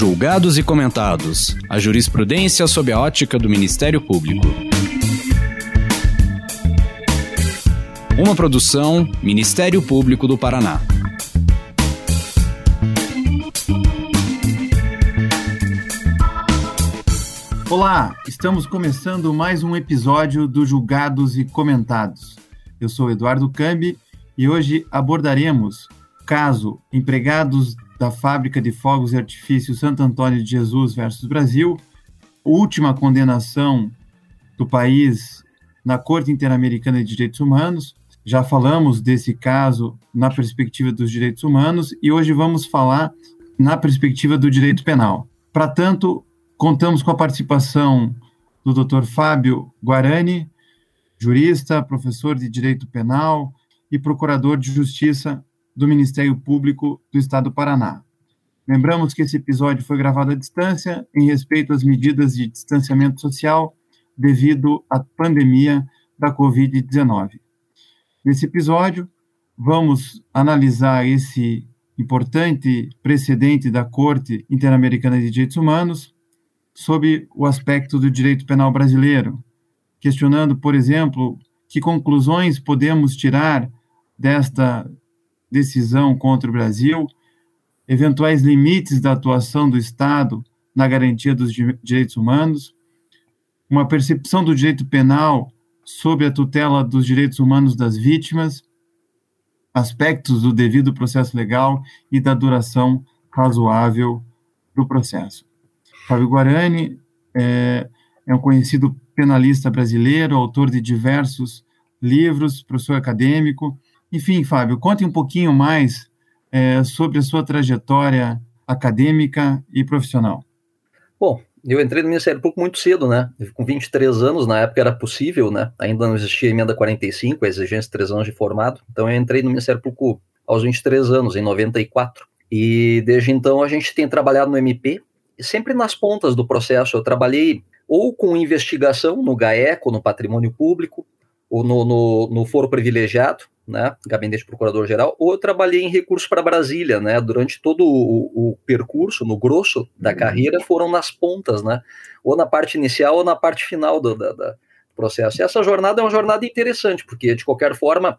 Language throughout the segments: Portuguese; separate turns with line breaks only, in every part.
Julgados e comentados. A jurisprudência sob a ótica do Ministério Público. Uma produção Ministério Público do Paraná.
Olá, estamos começando mais um episódio do Julgados e Comentados. Eu sou Eduardo Cambi e hoje abordaremos caso empregados da fábrica de fogos e artifícios Santo Antônio de Jesus versus Brasil, última condenação do país na Corte Interamericana de Direitos Humanos. Já falamos desse caso na perspectiva dos direitos humanos e hoje vamos falar na perspectiva do direito penal. Para tanto, Contamos com a participação do Dr. Fábio Guarani, jurista, professor de Direito Penal e procurador de Justiça do Ministério Público do Estado do Paraná. Lembramos que esse episódio foi gravado à distância, em respeito às medidas de distanciamento social devido à pandemia da Covid-19. Nesse episódio, vamos analisar esse importante precedente da Corte Interamericana de Direitos Humanos, sob o aspecto do direito penal brasileiro, questionando, por exemplo, que conclusões podemos tirar desta decisão contra o Brasil, eventuais limites da atuação do Estado na garantia dos direitos humanos, uma percepção do direito penal sob a tutela dos direitos humanos das vítimas, aspectos do devido processo legal e da duração razoável do processo. Fábio Guarani é, é um conhecido penalista brasileiro, autor de diversos livros, professor acadêmico. Enfim, Fábio, conte um pouquinho mais é, sobre a sua trajetória acadêmica e profissional.
Bom, eu entrei no Ministério Público muito cedo, né? Com 23 anos, na época era possível, né? Ainda não existia a emenda 45, a exigência de 3 anos de formado. Então eu entrei no Ministério Público aos 23 anos, em 94. E desde então a gente tem trabalhado no MP, sempre nas pontas do processo. Eu trabalhei ou com investigação no GAECO, no patrimônio público, ou no, no, no foro privilegiado, né, gabinete procurador-geral, ou eu trabalhei em recursos para Brasília, né, durante todo o, o, percurso, no grosso da uhum. carreira, foram nas pontas, né, ou na parte inicial ou na parte final do, da, da processo. E essa jornada é uma jornada interessante, porque, de qualquer forma,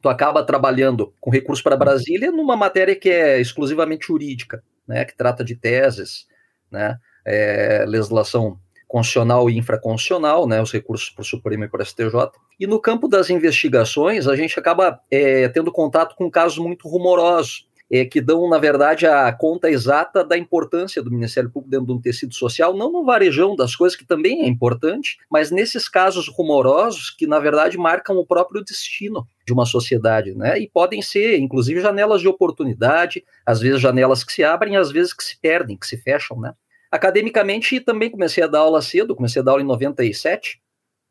tu acaba trabalhando com recursos para Brasília numa matéria que é exclusivamente jurídica, né, que trata de teses, né? É, legislação constitucional e infraconstitucional, né, os recursos para o Supremo e para o STJ. E no campo das investigações, a gente acaba é, tendo contato com casos muito rumorosos, é, que dão, na verdade, a conta exata da importância do Ministério Público dentro de um tecido social, não no varejão das coisas, que também é importante, mas nesses casos rumorosos que, na verdade, marcam o próprio destino de uma sociedade, né? E podem ser, inclusive, janelas de oportunidade, às vezes janelas que se abrem, às vezes que se perdem, que se fecham, né? Academicamente, também comecei a dar aula cedo, comecei a dar aula em 97,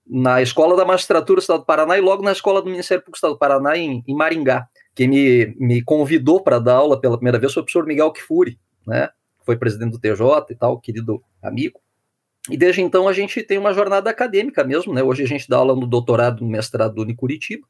na Escola da Magistratura do Estado do Paraná e logo na Escola do Ministério Público do Estado do Paraná, em, em Maringá. Quem me, me convidou para dar aula pela primeira vez foi o professor Miguel Kifuri, né? Foi presidente do TJ e tal, querido amigo. E desde então a gente tem uma jornada acadêmica mesmo, né? Hoje a gente dá aula no doutorado, no mestrado do Unicuritiba,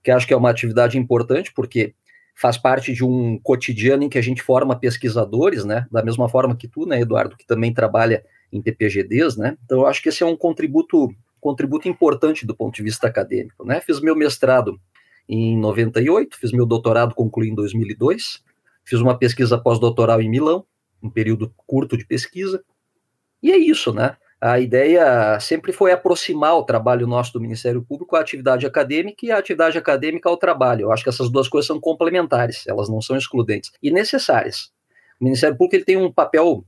que acho que é uma atividade importante, porque faz parte de um cotidiano em que a gente forma pesquisadores, né? Da mesma forma que tu, né, Eduardo, que também trabalha em TPGDs, né? Então eu acho que esse é um contributo contributo importante do ponto de vista acadêmico, né? Fiz meu mestrado em 98, fiz meu doutorado, concluí em 2002, fiz uma pesquisa pós-doutoral em Milão, um período curto de pesquisa, e é isso, né? A ideia sempre foi aproximar o trabalho nosso do Ministério Público à atividade acadêmica e a atividade acadêmica ao trabalho. Eu acho que essas duas coisas são complementares, elas não são excludentes e necessárias. O Ministério Público ele tem um papel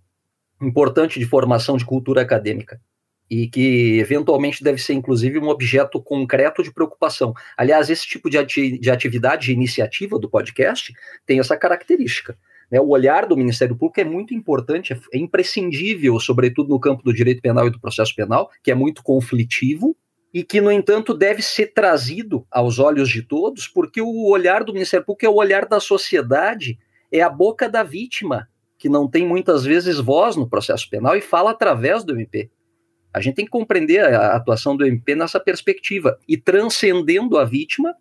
importante de formação de cultura acadêmica e que eventualmente deve ser inclusive um objeto concreto de preocupação. Aliás, esse tipo de, ati de atividade, de iniciativa do podcast tem essa característica. Né? O olhar do Ministério Público é muito importante, é, é imprescindível, sobretudo no campo do direito penal e do processo penal, que é muito conflitivo, e que, no entanto, deve ser trazido aos olhos de todos, porque o olhar do Ministério Público é o olhar da sociedade, é a boca da vítima, que não tem muitas vezes voz no processo penal e fala através do MP. A gente tem que compreender a atuação do MP nessa perspectiva e transcendendo a vítima,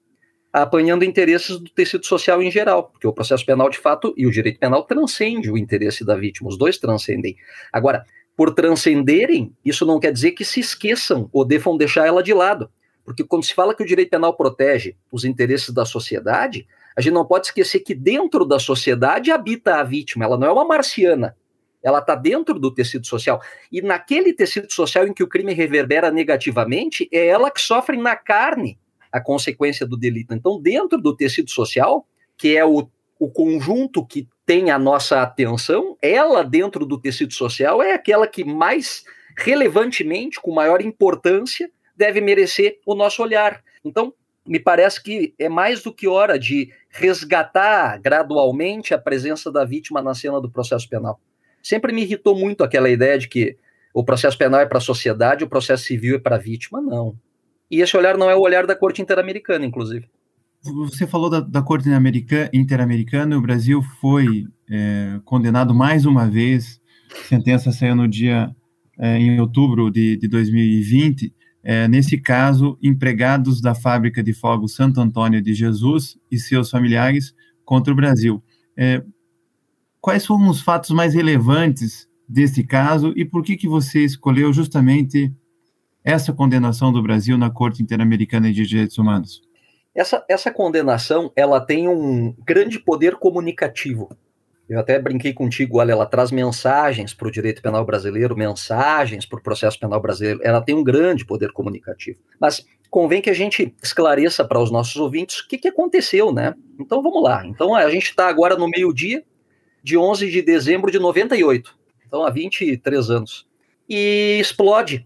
apanhando interesses do tecido social em geral, porque o processo penal, de fato, e o direito penal transcende o interesse da vítima, os dois transcendem. Agora, por transcenderem, isso não quer dizer que se esqueçam ou devam deixar ela de lado. Porque quando se fala que o direito penal protege os interesses da sociedade, a gente não pode esquecer que dentro da sociedade habita a vítima, ela não é uma marciana. Ela está dentro do tecido social. E naquele tecido social em que o crime reverbera negativamente, é ela que sofre na carne a consequência do delito. Então, dentro do tecido social, que é o, o conjunto que tem a nossa atenção, ela, dentro do tecido social, é aquela que mais relevantemente, com maior importância, deve merecer o nosso olhar. Então, me parece que é mais do que hora de resgatar gradualmente a presença da vítima na cena do processo penal. Sempre me irritou muito aquela ideia de que o processo penal é para a sociedade, o processo civil é para a vítima. Não. E esse olhar não é o olhar da Corte Interamericana, inclusive.
Você falou da, da Corte Interamericana, o Brasil foi é, condenado mais uma vez, a sentença saiu no dia, é, em outubro de, de 2020, é, nesse caso, empregados da fábrica de fogos Santo Antônio de Jesus e seus familiares contra o Brasil. É, quais foram os fatos mais relevantes desse caso e por que, que você escolheu justamente essa condenação do Brasil na Corte Interamericana de Direitos Humanos?
Essa, essa condenação ela tem um grande poder comunicativo. Eu até brinquei contigo, olha, ela traz mensagens para o direito penal brasileiro, mensagens para o processo penal brasileiro. Ela tem um grande poder comunicativo. Mas convém que a gente esclareça para os nossos ouvintes o que, que aconteceu, né? Então vamos lá. Então a gente está agora no meio-dia de 11 de dezembro de 98. Então há 23 anos. E explode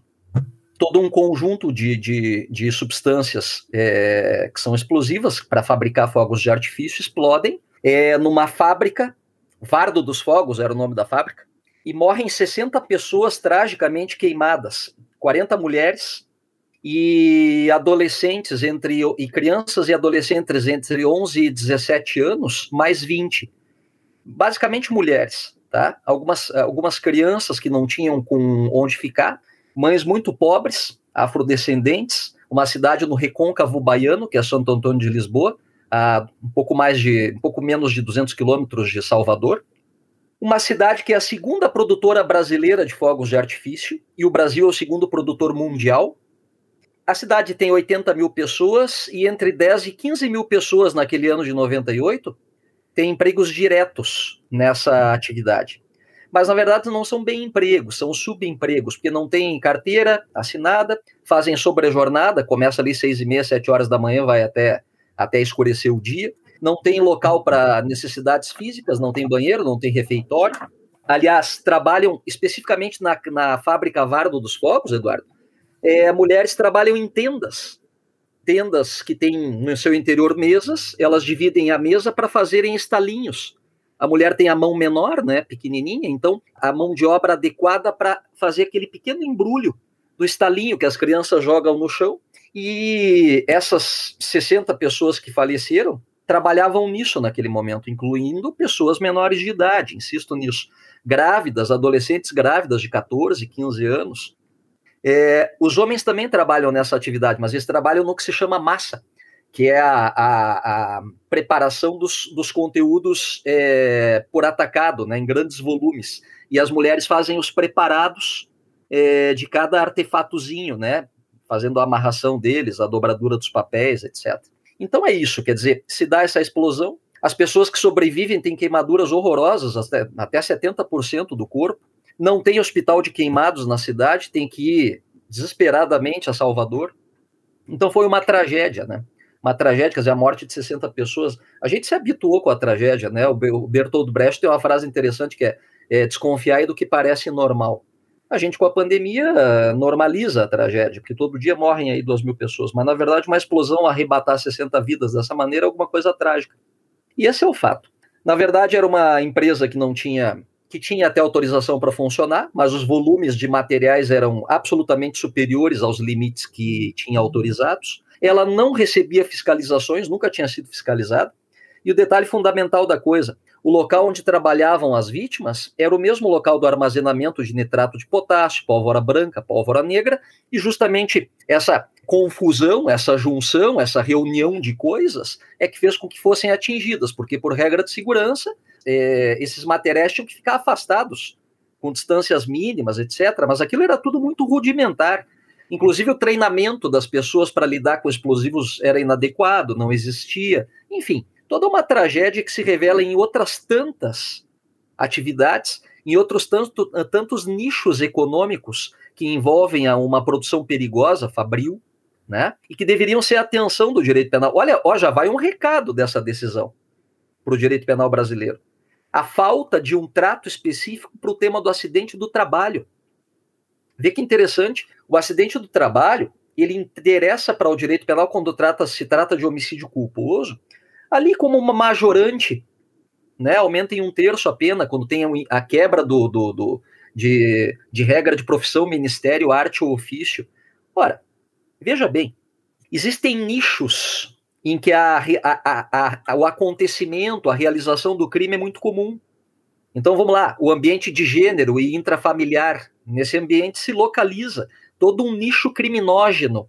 todo um conjunto de, de, de substâncias é, que são explosivas para fabricar fogos de artifício, explodem é, numa fábrica Vardo dos Fogos era o nome da fábrica, e morrem 60 pessoas tragicamente queimadas, 40 mulheres e adolescentes entre e crianças e adolescentes entre 11 e 17 anos, mais 20. Basicamente mulheres, tá? Algumas algumas crianças que não tinham com onde ficar, mães muito pobres, afrodescendentes, uma cidade no recôncavo baiano, que é Santo Antônio de Lisboa, a um pouco mais de, um pouco menos de 200 quilômetros de Salvador, uma cidade que é a segunda produtora brasileira de fogos de artifício e o Brasil é o segundo produtor mundial. A cidade tem 80 mil pessoas e entre 10 e 15 mil pessoas naquele ano de 98 têm empregos diretos nessa atividade. Mas na verdade não são bem empregos, são subempregos, porque não têm carteira assinada, fazem sobrejornada, começa ali seis e meia, sete horas da manhã, vai até até escurecer o dia. Não tem local para necessidades físicas, não tem banheiro, não tem refeitório. Aliás, trabalham especificamente na, na fábrica Vardo dos Fogos, Eduardo. É, mulheres trabalham em tendas, tendas que têm no seu interior mesas, elas dividem a mesa para fazerem estalinhos. A mulher tem a mão menor, né, pequenininha, então a mão de obra adequada para fazer aquele pequeno embrulho do estalinho que as crianças jogam no chão e essas 60 pessoas que faleceram trabalhavam nisso naquele momento, incluindo pessoas menores de idade, insisto nisso, grávidas, adolescentes grávidas de 14, 15 anos. É, os homens também trabalham nessa atividade, mas eles trabalham no que se chama massa, que é a, a, a preparação dos, dos conteúdos é, por atacado, né, em grandes volumes. E as mulheres fazem os preparados é, de cada artefatozinho, né? fazendo a amarração deles, a dobradura dos papéis, etc. Então é isso, quer dizer, se dá essa explosão, as pessoas que sobrevivem têm queimaduras horrorosas, até, até 70% do corpo, não tem hospital de queimados na cidade, tem que ir desesperadamente a Salvador. Então foi uma tragédia, né? Uma tragédia, quer dizer, a morte de 60 pessoas. A gente se habituou com a tragédia, né? O Bertold Brecht tem uma frase interessante que é, é desconfiar do que parece normal a gente com a pandemia normaliza a tragédia, porque todo dia morrem aí duas mil pessoas, mas na verdade uma explosão arrebatar 60 vidas dessa maneira é alguma coisa trágica. E esse é o fato. Na verdade era uma empresa que não tinha, que tinha até autorização para funcionar, mas os volumes de materiais eram absolutamente superiores aos limites que tinha autorizados. Ela não recebia fiscalizações, nunca tinha sido fiscalizada, E o detalhe fundamental da coisa: o local onde trabalhavam as vítimas era o mesmo local do armazenamento de nitrato de potássio, pólvora branca, pólvora negra, e justamente essa confusão, essa junção, essa reunião de coisas é que fez com que fossem atingidas, porque por regra de segurança, é, esses materiais tinham que ficar afastados, com distâncias mínimas, etc. Mas aquilo era tudo muito rudimentar. Inclusive, o treinamento das pessoas para lidar com explosivos era inadequado, não existia. Enfim, toda uma tragédia que se revela em outras tantas atividades, em outros tanto, tantos nichos econômicos que envolvem uma produção perigosa, fabril, né? E que deveriam ser a atenção do direito penal. Olha, ó, já vai um recado dessa decisão para o direito penal brasileiro. A falta de um trato específico para o tema do acidente do trabalho. Vê que interessante, o acidente do trabalho, ele interessa para o direito penal quando trata, se trata de homicídio culposo, ali como uma majorante, né, aumenta em um terço a pena quando tem a quebra do, do, do de, de regra de profissão, ministério, arte ou ofício. Ora, veja bem, existem nichos em que a, a, a, o acontecimento, a realização do crime é muito comum. Então vamos lá, o ambiente de gênero e intrafamiliar, nesse ambiente se localiza todo um nicho criminógeno,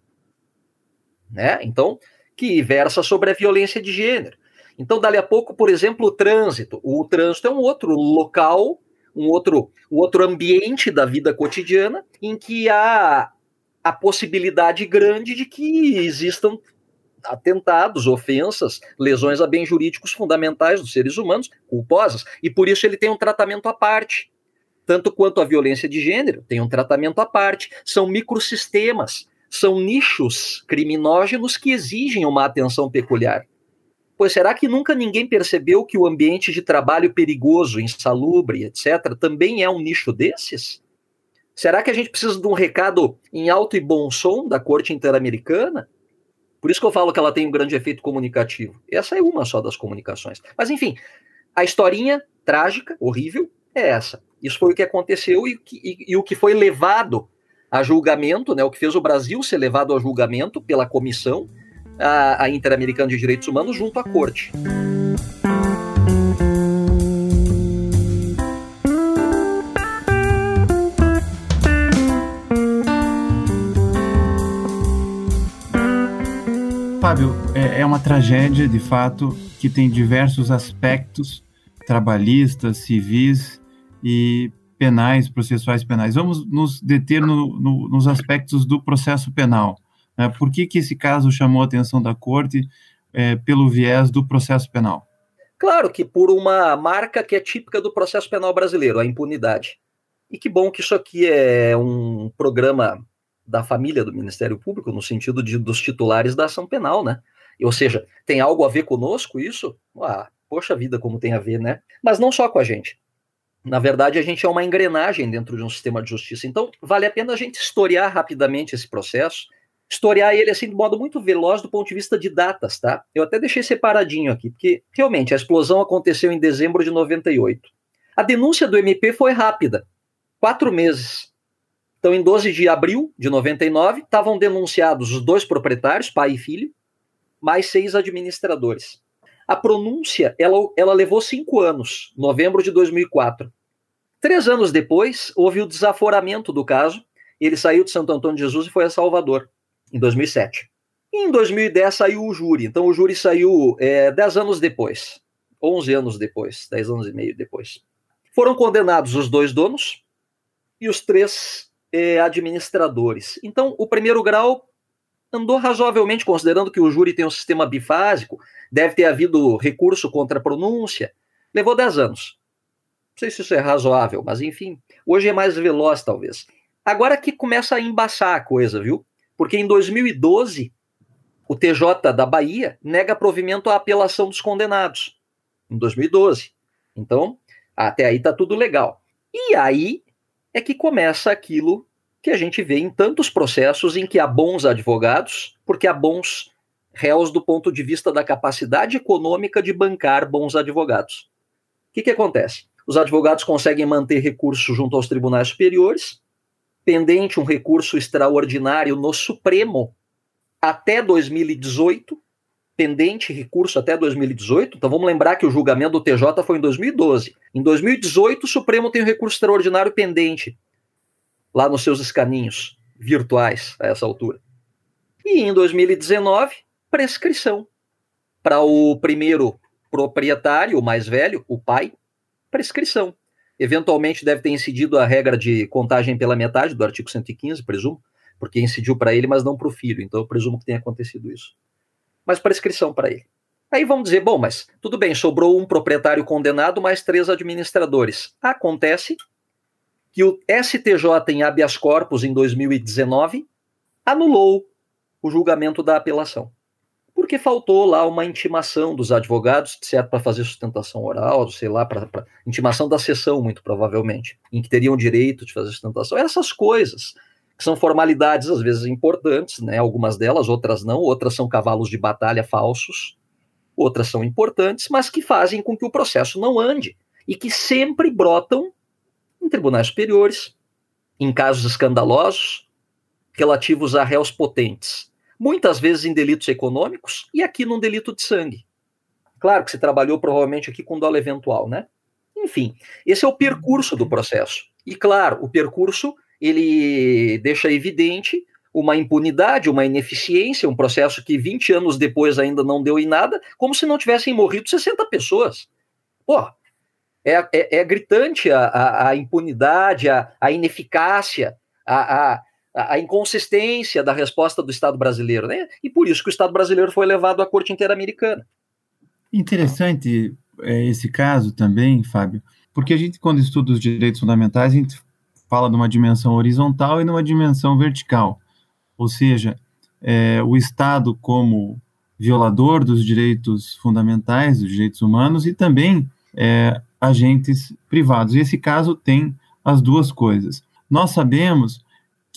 né? Então, que versa sobre a violência de gênero. Então, dali a pouco, por exemplo, o trânsito. O trânsito é um outro local, um outro, um outro ambiente da vida cotidiana em que há a possibilidade grande de que existam atentados, ofensas, lesões a bens jurídicos fundamentais dos seres humanos, culposas, e por isso ele tem um tratamento à parte. Tanto quanto a violência de gênero tem um tratamento à parte. São microsistemas são nichos criminógenos que exigem uma atenção peculiar. Pois será que nunca ninguém percebeu que o ambiente de trabalho perigoso, insalubre, etc., também é um nicho desses? Será que a gente precisa de um recado em alto e bom som da Corte Interamericana? Por isso que eu falo que ela tem um grande efeito comunicativo. Essa é uma só das comunicações. Mas, enfim, a historinha trágica, horrível, é essa. Isso foi o que aconteceu e, e, e o que foi levado a julgamento, né, o que fez o Brasil ser levado a julgamento pela comissão a, a Interamericana de Direitos Humanos junto à corte.
Fábio, é, é uma tragédia de fato que tem diversos aspectos trabalhistas, civis e penais, processuais penais. Vamos nos deter no, no, nos aspectos do processo penal. Né? Por que, que esse caso chamou a atenção da corte é, pelo viés do processo penal?
Claro que por uma marca que é típica do processo penal brasileiro, a impunidade. E que bom que isso aqui é um programa da família do Ministério Público, no sentido de, dos titulares da ação penal, né? Ou seja, tem algo a ver conosco isso? Ah, poxa vida, como tem a ver, né? Mas não só com a gente. Na verdade, a gente é uma engrenagem dentro de um sistema de justiça. Então, vale a pena a gente historiar rapidamente esse processo, historiar ele assim de modo muito veloz do ponto de vista de datas, tá? Eu até deixei separadinho aqui, porque realmente a explosão aconteceu em dezembro de 98. A denúncia do MP foi rápida, quatro meses. Então, em 12 de abril de 99, estavam denunciados os dois proprietários, pai e filho, mais seis administradores. A pronúncia, ela, ela levou cinco anos, novembro de 2004. Três anos depois, houve o desaforamento do caso. Ele saiu de Santo Antônio de Jesus e foi a Salvador, em 2007. E em 2010 saiu o júri. Então o júri saiu é, dez anos depois, onze anos depois, dez anos e meio depois. Foram condenados os dois donos e os três é, administradores. Então o primeiro grau andou razoavelmente, considerando que o júri tem um sistema bifásico, deve ter havido recurso contra a pronúncia, levou 10 anos. Sei se isso é razoável, mas enfim, hoje é mais veloz, talvez. Agora que começa a embaçar a coisa, viu? Porque em 2012, o TJ da Bahia nega provimento à apelação dos condenados. Em 2012. Então, até aí tá tudo legal. E aí é que começa aquilo que a gente vê em tantos processos em que há bons advogados, porque há bons réus do ponto de vista da capacidade econômica de bancar bons advogados. O que, que acontece? Os advogados conseguem manter recurso junto aos tribunais superiores, pendente um recurso extraordinário no Supremo até 2018, pendente recurso até 2018. Então vamos lembrar que o julgamento do TJ foi em 2012. Em 2018, o Supremo tem um recurso extraordinário pendente lá nos seus escaninhos virtuais a essa altura. E em 2019, prescrição. Para o primeiro proprietário, o mais velho, o pai, prescrição. Eventualmente deve ter incidido a regra de contagem pela metade do artigo 115, presumo, porque incidiu para ele, mas não para o filho. Então eu presumo que tenha acontecido isso mas prescrição para ele. Aí vamos dizer, bom, mas tudo bem, sobrou um proprietário condenado mais três administradores. Acontece que o STJ em habeas corpus em 2019 anulou o julgamento da apelação. Porque faltou lá uma intimação dos advogados, certo, para fazer sustentação oral, sei lá, para intimação da sessão, muito provavelmente, em que teriam direito de fazer sustentação. Essas coisas que são formalidades às vezes importantes, né? Algumas delas, outras não, outras são cavalos de batalha falsos, outras são importantes, mas que fazem com que o processo não ande e que sempre brotam em tribunais superiores, em casos escandalosos relativos a réus potentes, muitas vezes em delitos econômicos e aqui num delito de sangue. Claro que se trabalhou provavelmente aqui com dolo eventual, né? Enfim, esse é o percurso do processo. E claro, o percurso ele deixa evidente uma impunidade, uma ineficiência, um processo que 20 anos depois ainda não deu em nada, como se não tivessem morrido 60 pessoas. Pô, é, é, é gritante a, a, a impunidade, a, a ineficácia, a, a, inconsistência da resposta do Estado brasileiro, né? E por isso que o Estado brasileiro foi levado à Corte Interamericana.
Interessante é, esse caso também, Fábio, porque a gente, quando estuda os direitos fundamentais, a gente fala de uma dimensão horizontal e de uma dimensão vertical, ou seja, é, o Estado como violador dos direitos fundamentais, dos direitos humanos, e também é, agentes privados. E esse caso tem as duas coisas. Nós sabemos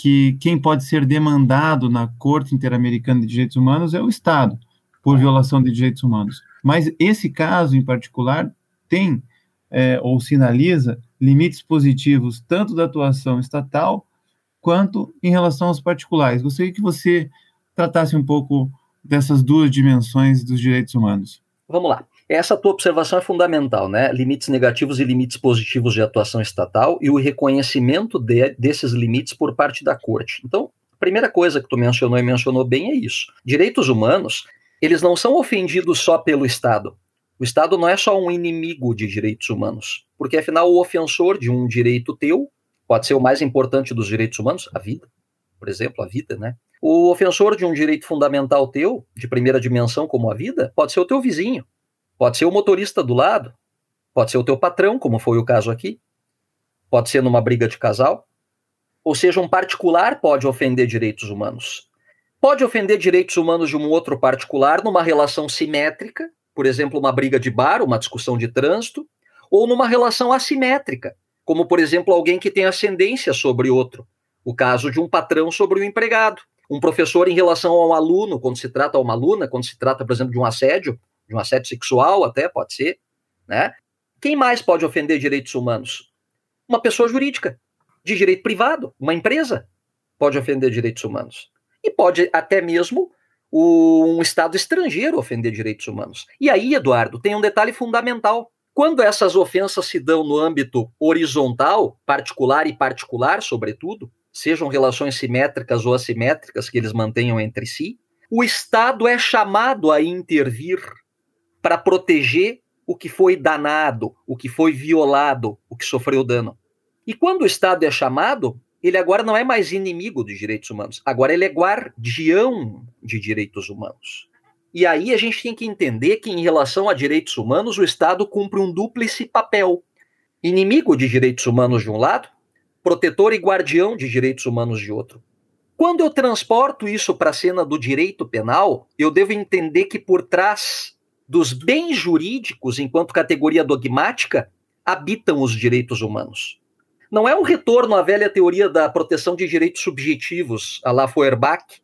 que quem pode ser demandado na Corte Interamericana de Direitos Humanos é o Estado, por violação de direitos humanos. Mas esse caso em particular tem é, ou sinaliza limites positivos tanto da atuação estatal quanto em relação aos particulares. Gostaria que você tratasse um pouco dessas duas dimensões dos direitos humanos.
Vamos lá. Essa tua observação é fundamental, né? Limites negativos e limites positivos de atuação estatal e o reconhecimento de, desses limites por parte da corte. Então, a primeira coisa que tu mencionou e mencionou bem é isso. Direitos humanos, eles não são ofendidos só pelo Estado. O Estado não é só um inimigo de direitos humanos, porque afinal o ofensor de um direito teu pode ser o mais importante dos direitos humanos, a vida, por exemplo, a vida, né? O ofensor de um direito fundamental teu, de primeira dimensão como a vida, pode ser o teu vizinho, pode ser o motorista do lado, pode ser o teu patrão, como foi o caso aqui, pode ser numa briga de casal, ou seja, um particular pode ofender direitos humanos. Pode ofender direitos humanos de um outro particular numa relação simétrica, por exemplo, uma briga de bar, uma discussão de trânsito, ou numa relação assimétrica, como, por exemplo, alguém que tem ascendência sobre outro, o caso de um patrão sobre o um empregado, um professor em relação a um aluno, quando se trata a uma aluna, quando se trata, por exemplo, de um assédio, de um assédio sexual até, pode ser, né? Quem mais pode ofender direitos humanos? Uma pessoa jurídica, de direito privado, uma empresa pode ofender direitos humanos. E pode até mesmo um Estado estrangeiro ofender direitos humanos. E aí, Eduardo, tem um detalhe fundamental. Quando essas ofensas se dão no âmbito horizontal, particular e particular, sobretudo, sejam relações simétricas ou assimétricas que eles mantenham entre si, o Estado é chamado a intervir para proteger o que foi danado, o que foi violado, o que sofreu dano. E quando o Estado é chamado, ele agora não é mais inimigo dos direitos humanos, agora ele é guardião de direitos humanos. E aí a gente tem que entender que, em relação a direitos humanos, o Estado cumpre um dúplice papel: inimigo de direitos humanos de um lado, protetor e guardião de direitos humanos de outro. Quando eu transporto isso para a cena do direito penal, eu devo entender que por trás dos bens jurídicos, enquanto categoria dogmática, habitam os direitos humanos não é um retorno à velha teoria da proteção de direitos subjetivos, a la Feuerbach,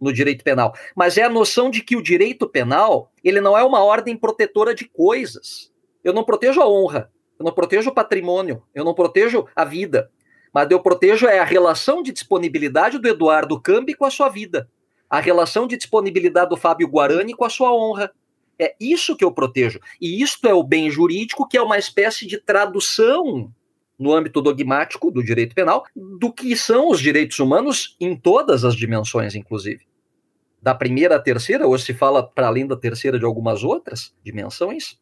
no direito penal, mas é a noção de que o direito penal, ele não é uma ordem protetora de coisas. Eu não protejo a honra, eu não protejo o patrimônio, eu não protejo a vida, mas eu protejo é a relação de disponibilidade do Eduardo Cambi com a sua vida. a relação de disponibilidade do Fábio Guarani com a sua honra. É isso que eu protejo. E isto é o bem jurídico, que é uma espécie de tradução no âmbito dogmático do direito penal do que são os direitos humanos em todas as dimensões, inclusive. Da primeira à terceira, ou se fala para além da terceira de algumas outras dimensões.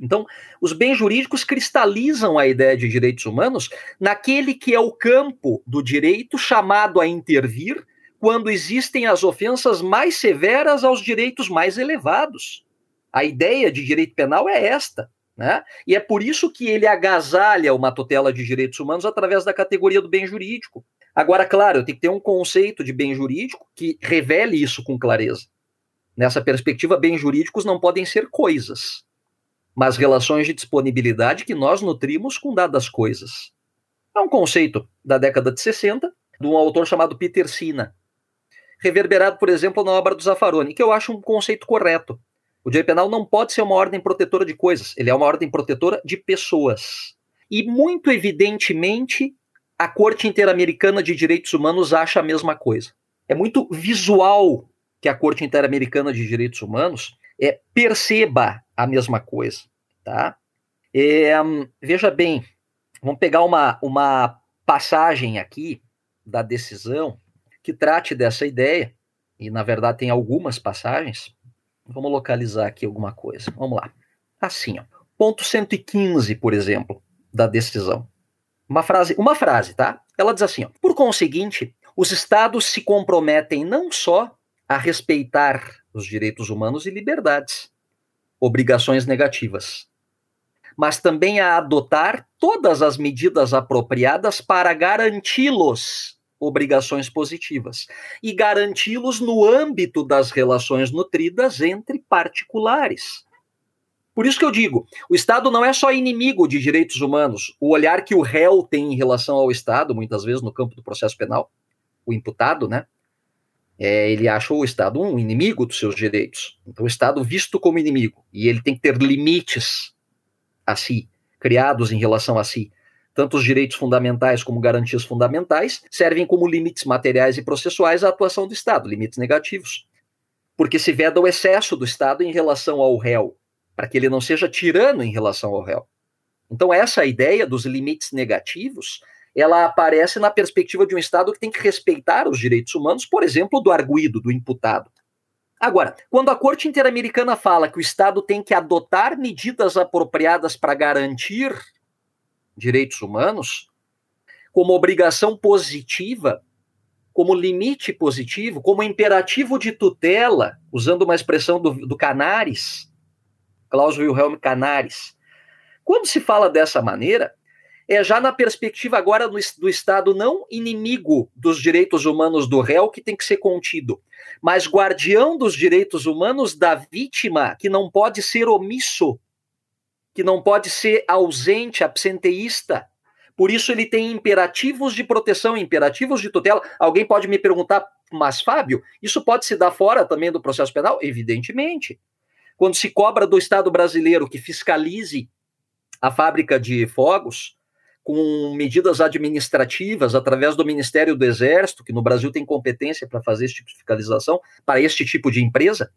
Então, os bens jurídicos cristalizam a ideia de direitos humanos naquele que é o campo do direito chamado a intervir quando existem as ofensas mais severas aos direitos mais elevados. A ideia de direito penal é esta. Né? E é por isso que ele agasalha uma tutela de direitos humanos através da categoria do bem jurídico. Agora, claro, tem que ter um conceito de bem jurídico que revele isso com clareza. Nessa perspectiva, bens jurídicos não podem ser coisas mas relações de disponibilidade que nós nutrimos com dadas coisas. É um conceito da década de 60, de um autor chamado Peter Sina, reverberado, por exemplo, na obra do Zaffaroni, que eu acho um conceito correto. O direito penal não pode ser uma ordem protetora de coisas, ele é uma ordem protetora de pessoas. E, muito evidentemente, a Corte Interamericana de Direitos Humanos acha a mesma coisa. É muito visual que a Corte Interamericana de Direitos Humanos é, perceba a mesma coisa, tá? É, veja bem, vamos pegar uma, uma passagem aqui da decisão que trate dessa ideia, e na verdade tem algumas passagens. Vamos localizar aqui alguma coisa. Vamos lá. Assim, ó. Ponto 115, por exemplo, da decisão. Uma frase, uma frase, tá? Ela diz assim, ó, por conseguinte, os estados se comprometem não só a respeitar os direitos humanos e liberdades, obrigações negativas, mas também a adotar todas as medidas apropriadas para garanti-los obrigações positivas e garanti-los no âmbito das relações nutridas entre particulares. Por isso que eu digo, o Estado não é só inimigo de direitos humanos. O olhar que o réu tem em relação ao Estado, muitas vezes no campo do processo penal, o imputado, né? é, ele acha o Estado um inimigo dos seus direitos. Então, o Estado visto como inimigo. E ele tem que ter limites a si, criados em relação a si. Tanto os direitos fundamentais como garantias fundamentais servem como limites materiais e processuais à atuação do Estado, limites negativos. Porque se veda o excesso do Estado em relação ao réu, para que ele não seja tirano em relação ao réu. Então, essa ideia dos limites negativos ela aparece na perspectiva de um Estado que tem que respeitar os direitos humanos, por exemplo, do arguído, do imputado. Agora, quando a Corte Interamericana fala que o Estado tem que adotar medidas apropriadas para garantir direitos humanos, como obrigação positiva, como limite positivo, como imperativo de tutela, usando uma expressão do, do Canaris, Klaus Wilhelm Canaris. Quando se fala dessa maneira, é já na perspectiva agora do, do Estado não inimigo dos direitos humanos do réu que tem que ser contido, mas guardião dos direitos humanos da vítima que não pode ser omisso, que não pode ser ausente, absenteísta. Por isso ele tem imperativos de proteção, imperativos de tutela. Alguém pode me perguntar, mas Fábio, isso pode se dar fora também do processo penal? Evidentemente. Quando se cobra do Estado brasileiro que fiscalize a fábrica de fogos, com medidas administrativas através do Ministério do Exército, que no Brasil tem competência para fazer esse tipo de fiscalização para este tipo de empresa,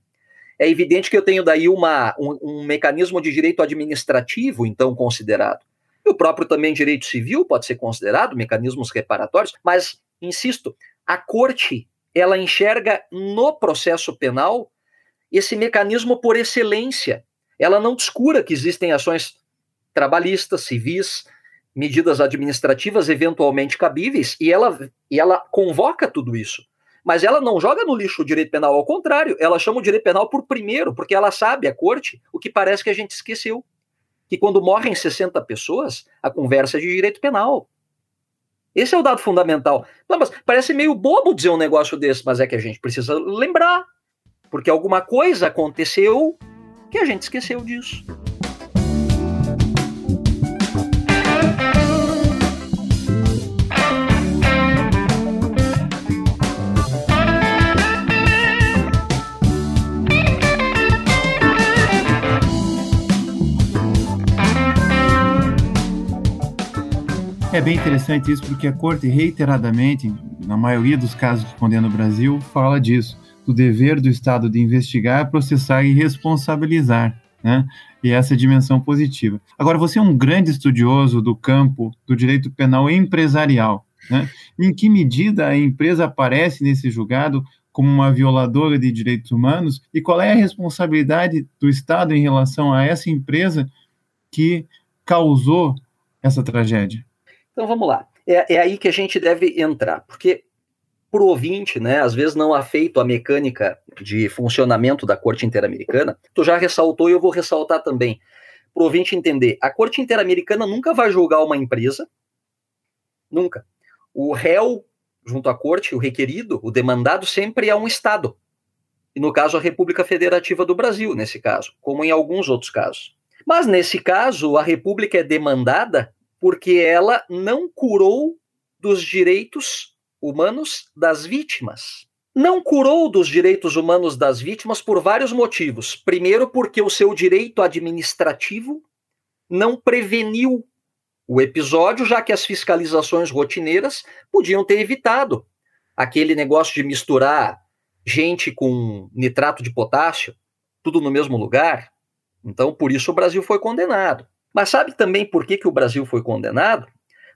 é evidente que eu tenho daí uma, um, um mecanismo de direito administrativo, então, considerado. E o próprio também direito civil pode ser considerado, mecanismos reparatórios, mas, insisto, a corte, ela enxerga no processo penal esse mecanismo por excelência. Ela não descura que existem ações trabalhistas, civis, medidas administrativas eventualmente cabíveis e ela, e ela convoca tudo isso. Mas ela não joga no lixo o direito penal, ao contrário, ela chama o direito penal por primeiro, porque ela sabe, a corte, o que parece que a gente esqueceu. Que quando morrem 60 pessoas, a conversa é de direito penal. Esse é o dado fundamental. Não, mas parece meio bobo dizer um negócio desse, mas é que a gente precisa lembrar. Porque alguma coisa aconteceu que a gente esqueceu disso.
É bem interessante isso, porque a corte reiteradamente, na maioria dos casos que condena o Brasil, fala disso. do dever do Estado de investigar, processar e responsabilizar. Né? E essa é dimensão positiva. Agora, você é um grande estudioso do campo do direito penal empresarial. Né? Em que medida a empresa aparece nesse julgado como uma violadora de direitos humanos e qual é a responsabilidade do Estado em relação a essa empresa que causou essa tragédia?
Então vamos lá. É, é aí que a gente deve entrar, porque para o ouvinte, né, às vezes não afeito a mecânica de funcionamento da Corte Interamericana, tu já ressaltou e eu vou ressaltar também. Para o ouvinte entender, a Corte Interamericana nunca vai julgar uma empresa, nunca. O réu, junto à Corte, o requerido, o demandado, sempre é um Estado. E no caso, a República Federativa do Brasil, nesse caso, como em alguns outros casos. Mas nesse caso, a República é demandada porque ela não curou dos direitos humanos das vítimas. Não curou dos direitos humanos das vítimas por vários motivos. Primeiro, porque o seu direito administrativo não preveniu o episódio, já que as fiscalizações rotineiras podiam ter evitado aquele negócio de misturar gente com nitrato de potássio, tudo no mesmo lugar. Então, por isso o Brasil foi condenado. Mas sabe também por que, que o Brasil foi condenado?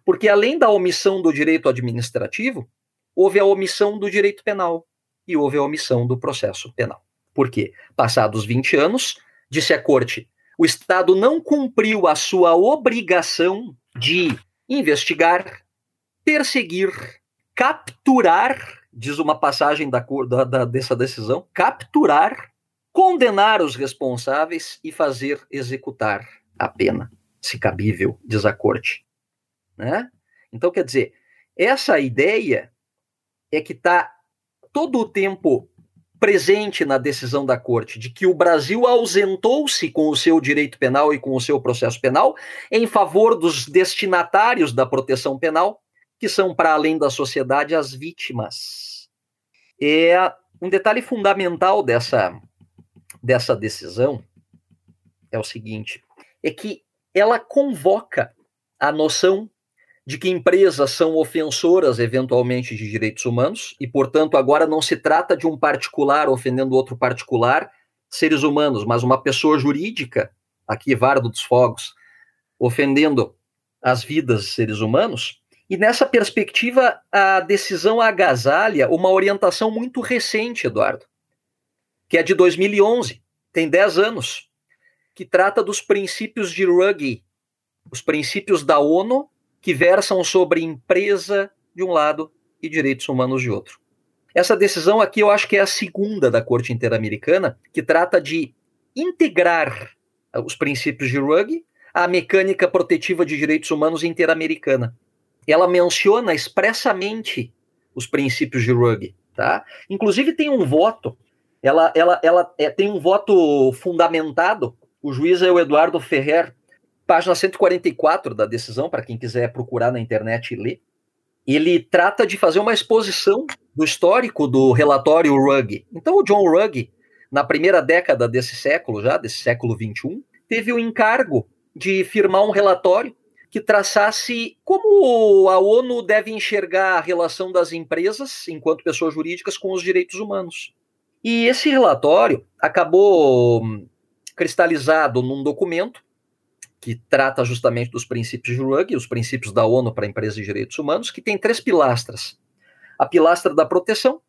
Porque além da omissão do direito administrativo, houve a omissão do direito penal e houve a omissão do processo penal. Por quê? Passados 20 anos, disse a corte, o Estado não cumpriu a sua obrigação de investigar, perseguir, capturar, diz uma passagem da, da, da, dessa decisão, capturar, condenar os responsáveis e fazer executar a pena, se cabível, diz a corte. Né? Então, quer dizer, essa ideia é que está todo o tempo presente na decisão da corte de que o Brasil ausentou-se com o seu direito penal e com o seu processo penal em favor dos destinatários da proteção penal, que são, para além da sociedade, as vítimas. É um detalhe fundamental dessa, dessa decisão é o seguinte: é que ela convoca a noção de que empresas são ofensoras eventualmente de direitos humanos e, portanto, agora não se trata de um particular ofendendo outro particular, seres humanos, mas uma pessoa jurídica, aqui Vardo dos Fogos, ofendendo as vidas de seres humanos. E nessa perspectiva, a decisão agasalha uma orientação muito recente, Eduardo, que é de 2011, tem 10 anos, que trata dos princípios de Ruggie, os princípios da ONU que versam sobre empresa de um lado e direitos humanos de outro. Essa decisão aqui eu acho que é a segunda da Corte Interamericana, que trata de integrar os princípios de Ruggie à mecânica protetiva de direitos humanos interamericana. Ela menciona expressamente os princípios de Ruggie, tá? Inclusive tem um voto, ela, ela, ela é, tem um voto fundamentado o juiz é o Eduardo Ferrer, página 144 da decisão, para quem quiser procurar na internet e ler. Ele trata de fazer uma exposição do histórico do relatório Rugg. Então, o John Rugg, na primeira década desse século, já, desse século 21, teve o encargo de firmar um relatório que traçasse como a ONU deve enxergar a relação das empresas, enquanto pessoas jurídicas, com os direitos humanos. E esse relatório acabou cristalizado num documento que trata justamente dos princípios de Ruggie, os princípios da ONU para empresas e direitos humanos, que tem três pilastras: a pilastra da proteção,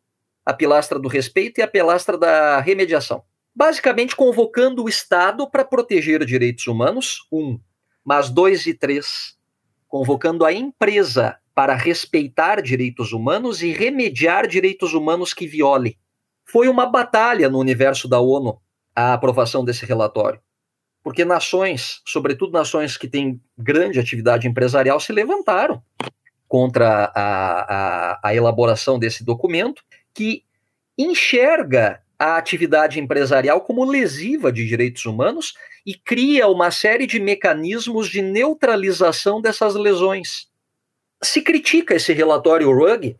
a pilastra do respeito e a pilastra da remediação. Basicamente convocando o Estado para proteger direitos humanos, um, mas dois e três, convocando a empresa para respeitar direitos humanos e remediar direitos humanos que viole. Foi uma batalha no universo da ONU a aprovação desse relatório. Porque nações, sobretudo nações que têm grande atividade empresarial, se levantaram contra a, a, a elaboração desse documento, que enxerga a atividade empresarial como lesiva de direitos humanos e cria uma série de mecanismos de neutralização dessas lesões. Se critica esse relatório Rugg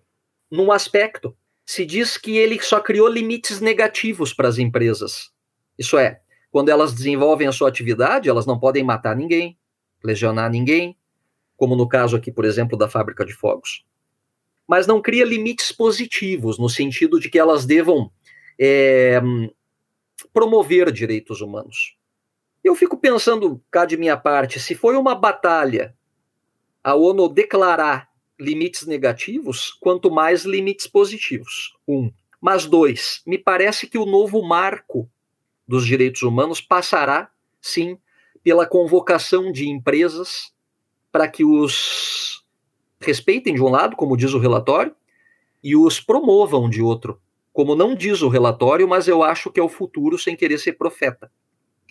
num aspecto. Se diz que ele só criou limites negativos para as empresas. Isso é, quando elas desenvolvem a sua atividade, elas não podem matar ninguém, lesionar ninguém, como no caso aqui, por exemplo, da fábrica de fogos. Mas não cria limites positivos, no sentido de que elas devam é, promover direitos humanos. Eu fico pensando, cá de minha parte, se foi uma batalha a ONU declarar limites negativos, quanto mais limites positivos. Um. Mas dois, me parece que o novo marco dos direitos humanos passará, sim, pela convocação de empresas para que os respeitem de um lado, como diz o relatório, e os promovam de outro. Como não diz o relatório, mas eu acho que é o futuro sem querer ser profeta.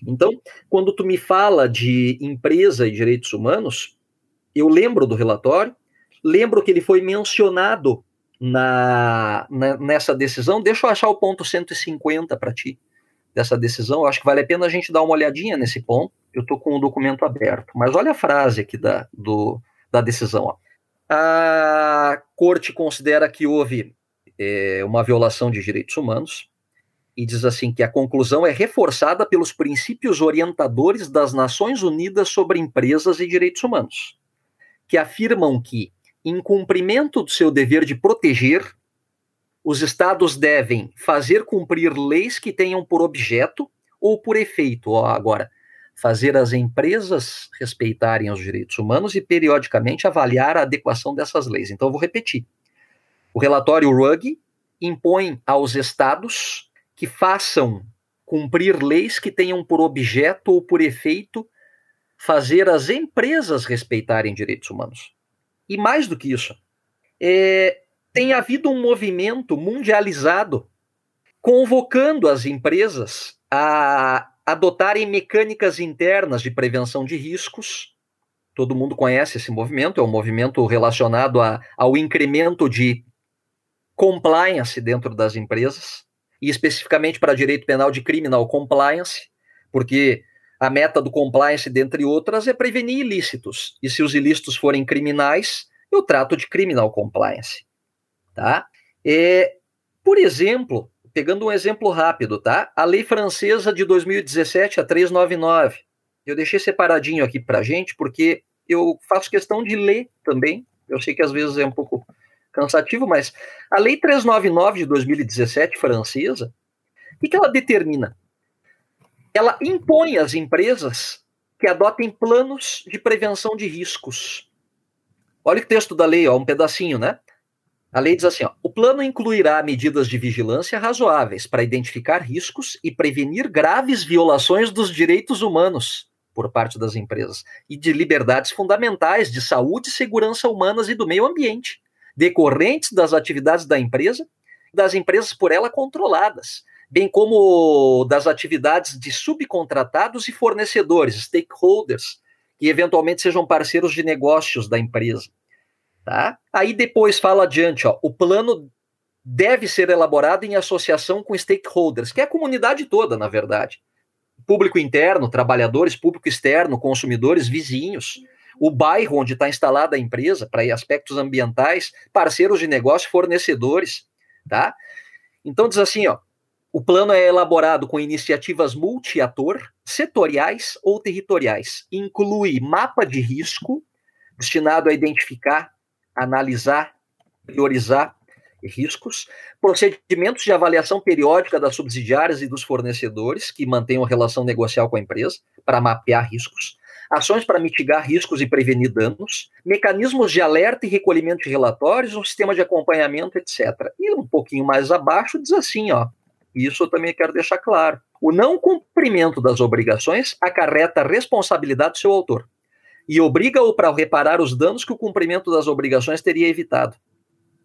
Então, quando tu me fala de empresa e direitos humanos, eu lembro do relatório, lembro que ele foi mencionado na, na nessa decisão. Deixa eu achar o ponto 150 para ti dessa decisão. Acho que vale a pena a gente dar uma olhadinha nesse ponto. Eu estou com o documento aberto. Mas olha a frase aqui da, do, da decisão. Ó. A corte considera que houve é, uma violação de direitos humanos e diz assim que a conclusão é reforçada pelos princípios orientadores das Nações Unidas sobre empresas e direitos humanos, que afirmam que, em cumprimento do seu dever de proteger, os estados devem fazer cumprir leis que tenham por objeto ou por efeito, ó, agora, fazer as empresas respeitarem os direitos humanos e periodicamente avaliar a adequação dessas leis. Então, eu vou repetir. O relatório Rugg impõe aos estados que façam cumprir leis que tenham por objeto ou por efeito fazer as empresas respeitarem direitos humanos. E mais do que isso, é, tem havido um movimento mundializado convocando as empresas a adotarem mecânicas internas de prevenção de riscos. Todo mundo conhece esse movimento, é um movimento relacionado a, ao incremento de compliance dentro das empresas, e especificamente para direito penal de criminal compliance, porque a meta do compliance, dentre outras, é prevenir ilícitos. E se os ilícitos forem criminais, eu trato de criminal compliance. Tá? É, por exemplo, pegando um exemplo rápido, tá? A lei francesa de 2017, a 399. Eu deixei separadinho aqui para gente, porque eu faço questão de ler também. Eu sei que às vezes é um pouco cansativo, mas a lei 399 de 2017 francesa, o que, que ela determina? Ela impõe às empresas que adotem planos de prevenção de riscos. Olha o texto da lei, ó, um pedacinho, né? A lei diz assim: ó, o plano incluirá medidas de vigilância razoáveis para identificar riscos e prevenir graves violações dos direitos humanos por parte das empresas e de liberdades fundamentais de saúde e segurança humanas e do meio ambiente, decorrentes das atividades da empresa das empresas por ela controladas, bem como das atividades de subcontratados e fornecedores, stakeholders, que eventualmente sejam parceiros de negócios da empresa Tá? Aí depois fala adiante, ó, o plano deve ser elaborado em associação com stakeholders, que é a comunidade toda, na verdade. Público interno, trabalhadores, público externo, consumidores, vizinhos, o bairro onde está instalada a empresa, para aspectos ambientais, parceiros de negócio, fornecedores, tá? Então diz assim, ó, o plano é elaborado com iniciativas multi-ator, setoriais ou territoriais. Inclui mapa de risco, destinado a identificar analisar, priorizar riscos, procedimentos de avaliação periódica das subsidiárias e dos fornecedores que mantenham relação negocial com a empresa para mapear riscos, ações para mitigar riscos e prevenir danos, mecanismos de alerta e recolhimento de relatórios, um sistema de acompanhamento, etc. E um pouquinho mais abaixo diz assim, ó, isso eu também quero deixar claro. O não cumprimento das obrigações acarreta responsabilidade do seu autor e obriga-o para reparar os danos que o cumprimento das obrigações teria evitado.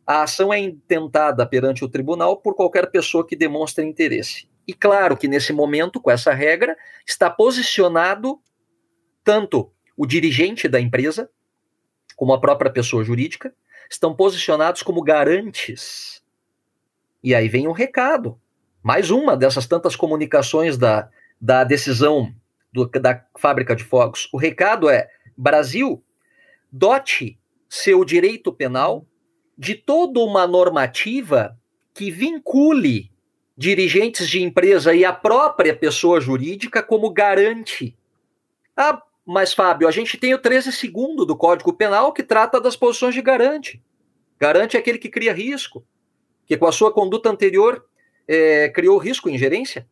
A ação é intentada perante o tribunal por qualquer pessoa que demonstre interesse. E claro que nesse momento, com essa regra, está posicionado tanto o dirigente da empresa, como a própria pessoa jurídica, estão posicionados como garantes. E aí vem um recado. Mais uma dessas tantas comunicações da, da decisão do, da fábrica de fogos. O recado é: Brasil, dote seu direito penal de toda uma normativa que vincule dirigentes de empresa e a própria pessoa jurídica como garante. Ah, mas Fábio, a gente tem o 13 segundo do Código Penal que trata das posições de garante. Garante é aquele que cria risco, que com a sua conduta anterior é, criou risco, ingerência?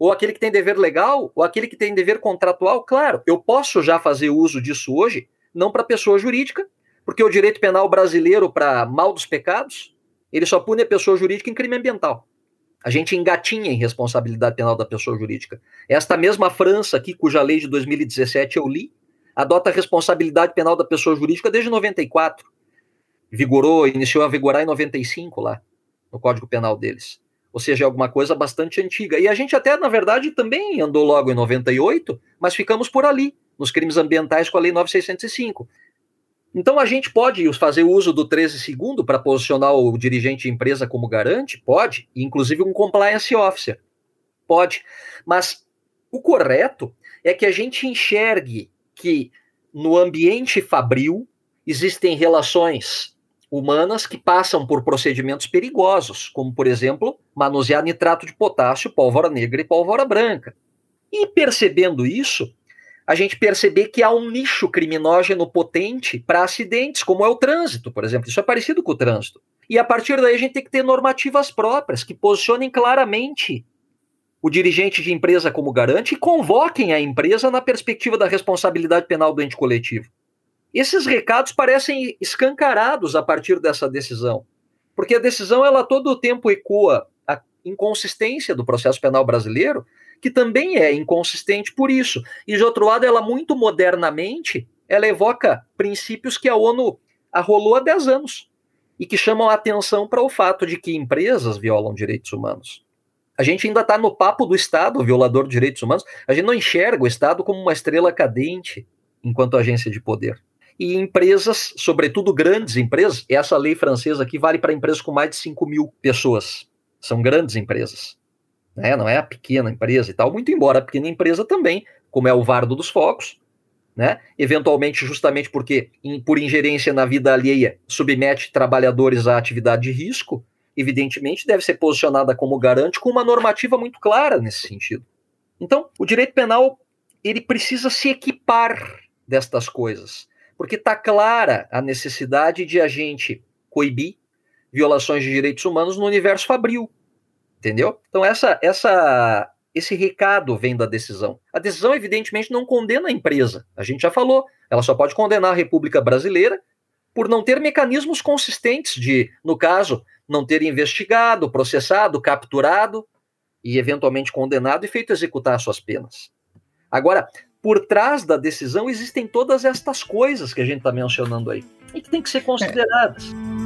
Ou aquele que tem dever legal, ou aquele que tem dever contratual? Claro, eu posso já fazer uso disso hoje, não para pessoa jurídica, porque o direito penal brasileiro, para mal dos pecados, ele só pune a pessoa jurídica em crime ambiental. A gente engatinha em responsabilidade penal da pessoa jurídica. Esta mesma França aqui, cuja lei de 2017 eu li, adota a responsabilidade penal da pessoa jurídica desde 94. Vigorou, iniciou a vigorar em 95 lá, no Código Penal deles. Ou seja, é alguma coisa bastante antiga. E a gente até, na verdade, também andou logo em 98, mas ficamos por ali, nos crimes ambientais com a Lei 9605. Então a gente pode fazer uso do 13 segundo para posicionar o dirigente de empresa como garante? Pode, inclusive um compliance officer. Pode. Mas o correto é que a gente enxergue que no ambiente fabril existem relações humanas que passam por procedimentos perigosos, como por exemplo, manusear nitrato de potássio, pólvora negra e pólvora branca. E percebendo isso, a gente perceber que há um nicho criminógeno potente para acidentes, como é o trânsito, por exemplo. Isso é parecido com o trânsito. E a partir daí a gente tem que ter normativas próprias que posicionem claramente o dirigente de empresa como garante e convoquem a empresa na perspectiva da responsabilidade penal do ente coletivo. Esses recados parecem escancarados a partir dessa decisão, porque a decisão ela todo o tempo ecoa a inconsistência do processo penal brasileiro que também é inconsistente por isso. E de outro lado, ela muito modernamente, ela evoca princípios que a ONU arrolou há 10 anos e que chamam a atenção para o fato de que empresas violam direitos humanos. A gente ainda está no papo do Estado violador de direitos humanos. A gente não enxerga o Estado como uma estrela cadente enquanto agência de poder. E empresas, sobretudo grandes empresas, essa lei francesa aqui vale para empresas com mais de 5 mil pessoas. São grandes empresas né? não é a pequena empresa e tal, muito embora a pequena empresa também, como é o Vardo dos Focos, né? eventualmente justamente porque, por ingerência na vida alheia, submete trabalhadores à atividade de risco, evidentemente deve ser posicionada como garante com uma normativa muito clara nesse sentido. Então, o direito penal ele precisa se equipar destas coisas, porque está clara a necessidade de a gente coibir violações de direitos humanos no universo fabril, Entendeu? Então, essa, essa, esse recado vem da decisão. A decisão, evidentemente, não condena a empresa. A gente já falou. Ela só pode condenar a República Brasileira por não ter mecanismos consistentes de, no caso, não ter investigado, processado, capturado e eventualmente condenado e feito executar suas penas. Agora, por trás da decisão existem todas estas coisas que a gente está mencionando aí e que tem que ser consideradas. É.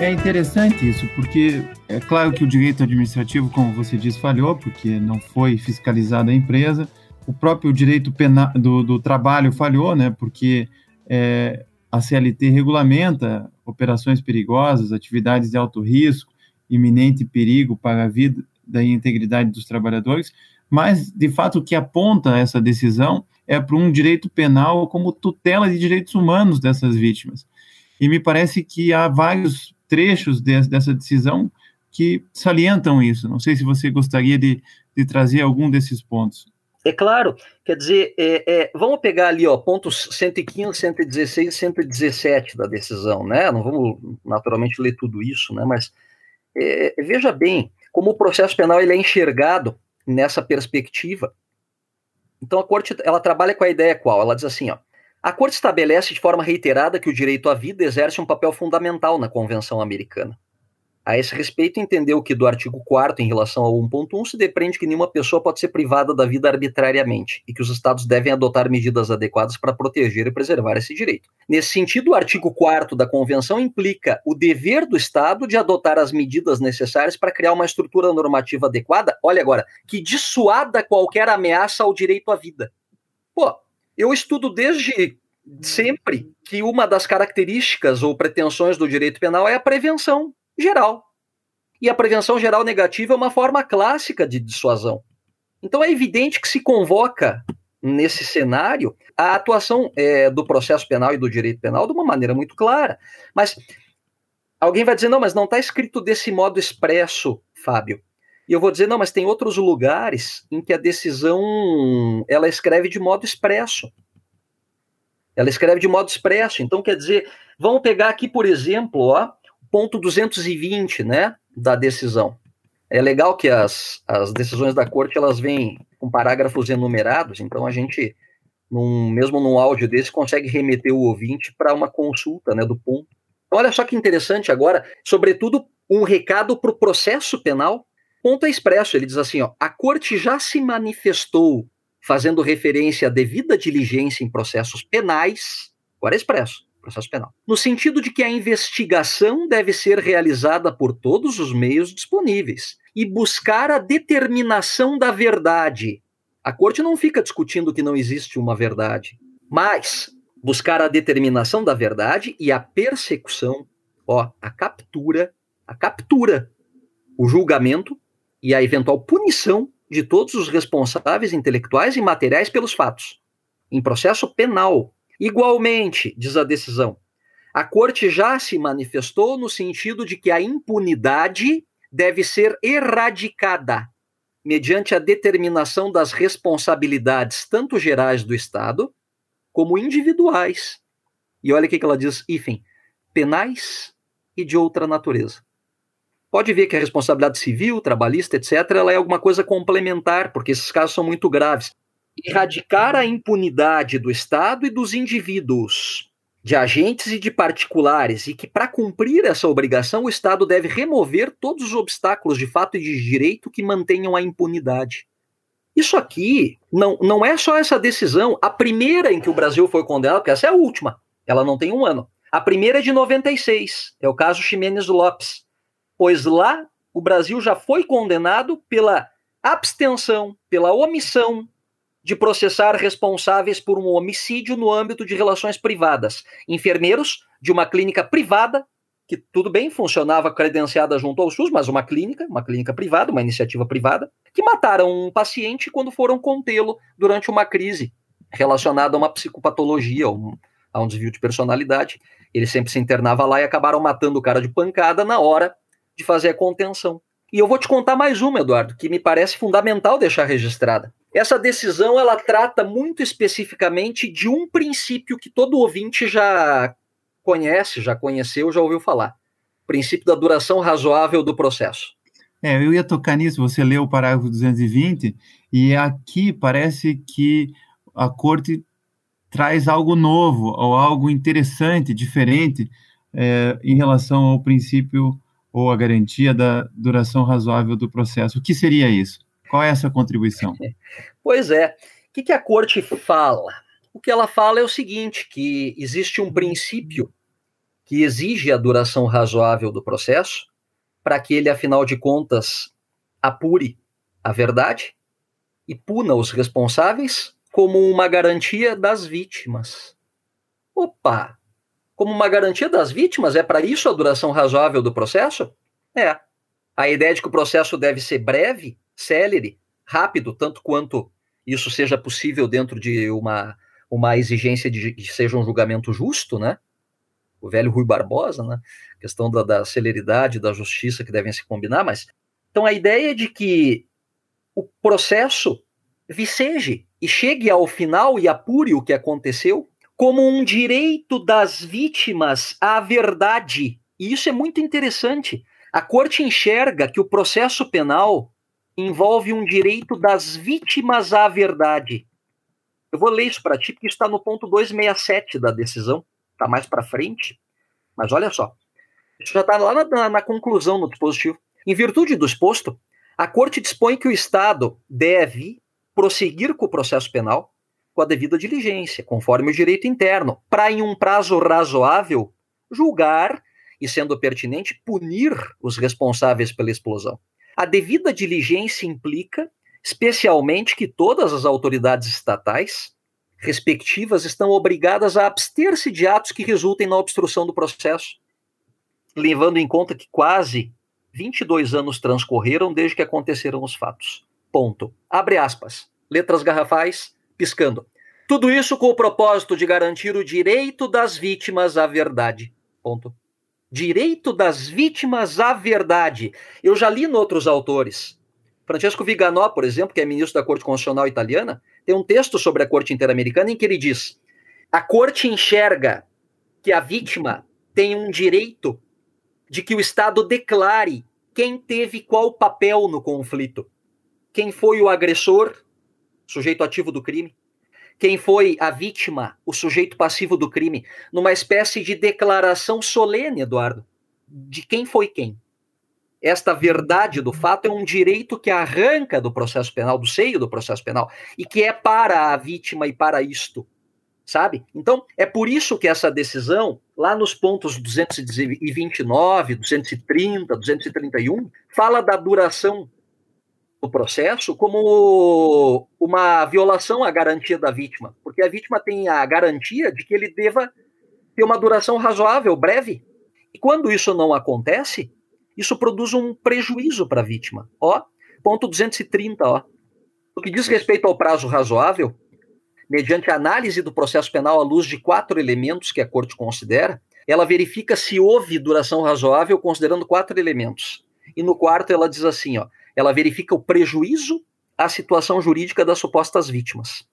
É interessante isso, porque é claro que o direito administrativo, como você disse, falhou, porque não foi fiscalizada a empresa. O próprio direito penal, do, do trabalho falhou, né, porque é, a CLT regulamenta operações perigosas, atividades de alto risco, iminente perigo para a vida e integridade dos trabalhadores, mas, de fato, o que aponta essa decisão é para um direito penal como tutela de direitos humanos dessas vítimas. E me parece que há vários trechos de, dessa decisão que salientam isso. Não sei se você gostaria de, de trazer algum desses pontos.
É claro, quer dizer, é, é, vamos pegar ali, ó, pontos 115, 116 e 117 da decisão, né? Não vamos naturalmente ler tudo isso, né? Mas é, veja bem como o processo penal ele é enxergado nessa perspectiva. Então a corte ela trabalha com a ideia qual? Ela diz assim, ó, a Corte estabelece de forma reiterada que o direito à vida exerce um papel fundamental na Convenção Americana. A esse respeito, entendeu que do artigo 4 em relação ao 1.1 se depreende que nenhuma pessoa pode ser privada da vida arbitrariamente e que os estados devem adotar medidas adequadas para proteger e preservar esse direito. Nesse sentido, o artigo 4 da Convenção implica o dever do Estado de adotar as medidas necessárias para criar uma estrutura normativa adequada, olha agora, que dissuada qualquer ameaça ao direito à vida. Pô, eu estudo desde sempre que uma das características ou pretensões do direito penal é a prevenção geral. E a prevenção geral negativa é uma forma clássica de dissuasão. Então é evidente que se convoca nesse cenário a atuação é, do processo penal e do direito penal de uma maneira muito clara. Mas alguém vai dizer, não, mas não está escrito desse modo expresso, Fábio. E eu vou dizer, não, mas tem outros lugares em que a decisão ela escreve de modo expresso. Ela escreve de modo expresso. Então, quer dizer, vamos pegar aqui, por exemplo, ó, ponto 220, né, da decisão. É legal que as, as decisões da corte elas vêm com parágrafos enumerados, então a gente, num, mesmo num áudio desse, consegue remeter o ouvinte para uma consulta né, do ponto. Então, olha só que interessante agora, sobretudo um recado para o processo penal. Ponto é expresso, ele diz assim: ó, a corte já se manifestou fazendo referência à devida diligência em processos penais, agora é expresso, processo penal, no sentido de que a investigação deve ser realizada por todos os meios disponíveis e buscar a determinação da verdade. A corte não fica discutindo que não existe uma verdade, mas buscar a determinação da verdade e a persecução, ó, a captura, a captura, o julgamento e a eventual punição de todos os responsáveis intelectuais e materiais pelos fatos, em processo penal. Igualmente, diz a decisão, a corte já se manifestou no sentido de que a impunidade deve ser erradicada mediante a determinação das responsabilidades tanto gerais do Estado como individuais. E olha o que ela diz, hífen, penais e de outra natureza. Pode ver que a responsabilidade civil, trabalhista, etc., ela é alguma coisa complementar, porque esses casos são muito graves. Erradicar a impunidade do Estado e dos indivíduos, de agentes e de particulares, e que, para cumprir essa obrigação, o Estado deve remover todos os obstáculos de fato e de direito que mantenham a impunidade. Isso aqui não, não é só essa decisão. A primeira em que o Brasil foi condenado, porque essa é a última, ela não tem um ano. A primeira é de 96, é o caso Ximenes Lopes. Pois lá o Brasil já foi condenado pela abstenção, pela omissão de processar responsáveis por um homicídio no âmbito de relações privadas. Enfermeiros de uma clínica privada que tudo bem, funcionava credenciada junto ao SUS, mas uma clínica, uma clínica privada, uma iniciativa privada, que mataram um paciente quando foram contê-lo durante uma crise relacionada a uma psicopatologia, a um, a um desvio de personalidade. Ele sempre se internava lá e acabaram matando o cara de pancada na hora de fazer a contenção. E eu vou te contar mais uma, Eduardo, que me parece fundamental deixar registrada. Essa decisão ela trata muito especificamente de um princípio que todo ouvinte já conhece, já conheceu, já ouviu falar. Princípio da duração razoável do processo.
É, eu ia tocar nisso, você leu o parágrafo 220, e aqui parece que a corte traz algo novo, ou algo interessante, diferente, é, em relação ao princípio ou a garantia da duração razoável do processo. O que seria isso? Qual é essa contribuição?
Pois é. O que, que a corte fala? O que ela fala é o seguinte: que existe um princípio que exige a duração razoável do processo, para que ele, afinal de contas, apure a verdade e puna os responsáveis como uma garantia das vítimas. Opa! Como uma garantia das vítimas? É para isso a duração razoável do processo? É. A ideia de que o processo deve ser breve, célere, rápido, tanto quanto isso seja possível dentro de uma, uma exigência de que seja um julgamento justo, né? o velho Rui Barbosa, né? Questão da, da celeridade, da justiça que devem se combinar, mas então a ideia de que o processo viceje e chegue ao final e apure o que aconteceu como um direito das vítimas à verdade. E isso é muito interessante. A corte enxerga que o processo penal envolve um direito das vítimas à verdade. Eu vou ler isso para ti, porque está no ponto 267 da decisão está mais para frente, mas olha só, isso já está lá na, na conclusão no dispositivo. Em virtude do exposto, a Corte dispõe que o Estado deve prosseguir com o processo penal com a devida diligência, conforme o direito interno, para, em um prazo razoável, julgar e, sendo pertinente, punir os responsáveis pela explosão. A devida diligência implica, especialmente, que todas as autoridades estatais respectivas estão obrigadas a abster-se de atos que resultem na obstrução do processo, levando em conta que quase 22 anos transcorreram desde que aconteceram os fatos. Ponto. Abre aspas. Letras garrafais, piscando. Tudo isso com o propósito de garantir o direito das vítimas à verdade. Ponto. Direito das vítimas à verdade. Eu já li em outros autores Francesco Viganò, por exemplo, que é ministro da Corte Constitucional italiana, tem um texto sobre a Corte Interamericana em que ele diz: a Corte enxerga que a vítima tem um direito de que o Estado declare quem teve qual papel no conflito. Quem foi o agressor, sujeito ativo do crime? Quem foi a vítima, o sujeito passivo do crime? Numa espécie de declaração solene, Eduardo, de quem foi quem. Esta verdade do fato é um direito que arranca do processo penal, do seio do processo penal, e que é para a vítima e para isto sabe? Então, é por isso que essa decisão, lá nos pontos 229, 230, 231, fala da duração do processo como uma violação à garantia da vítima, porque a vítima tem a garantia de que ele deva ter uma duração razoável, breve. E quando isso não acontece, isso produz um prejuízo para a vítima. Ó, ponto 230, ó. No que diz respeito ao prazo razoável, mediante análise do processo penal à luz de quatro elementos que a Corte considera, ela verifica se houve duração razoável considerando quatro elementos. E no quarto ela diz assim, ó, ela verifica o prejuízo à situação jurídica das supostas vítimas.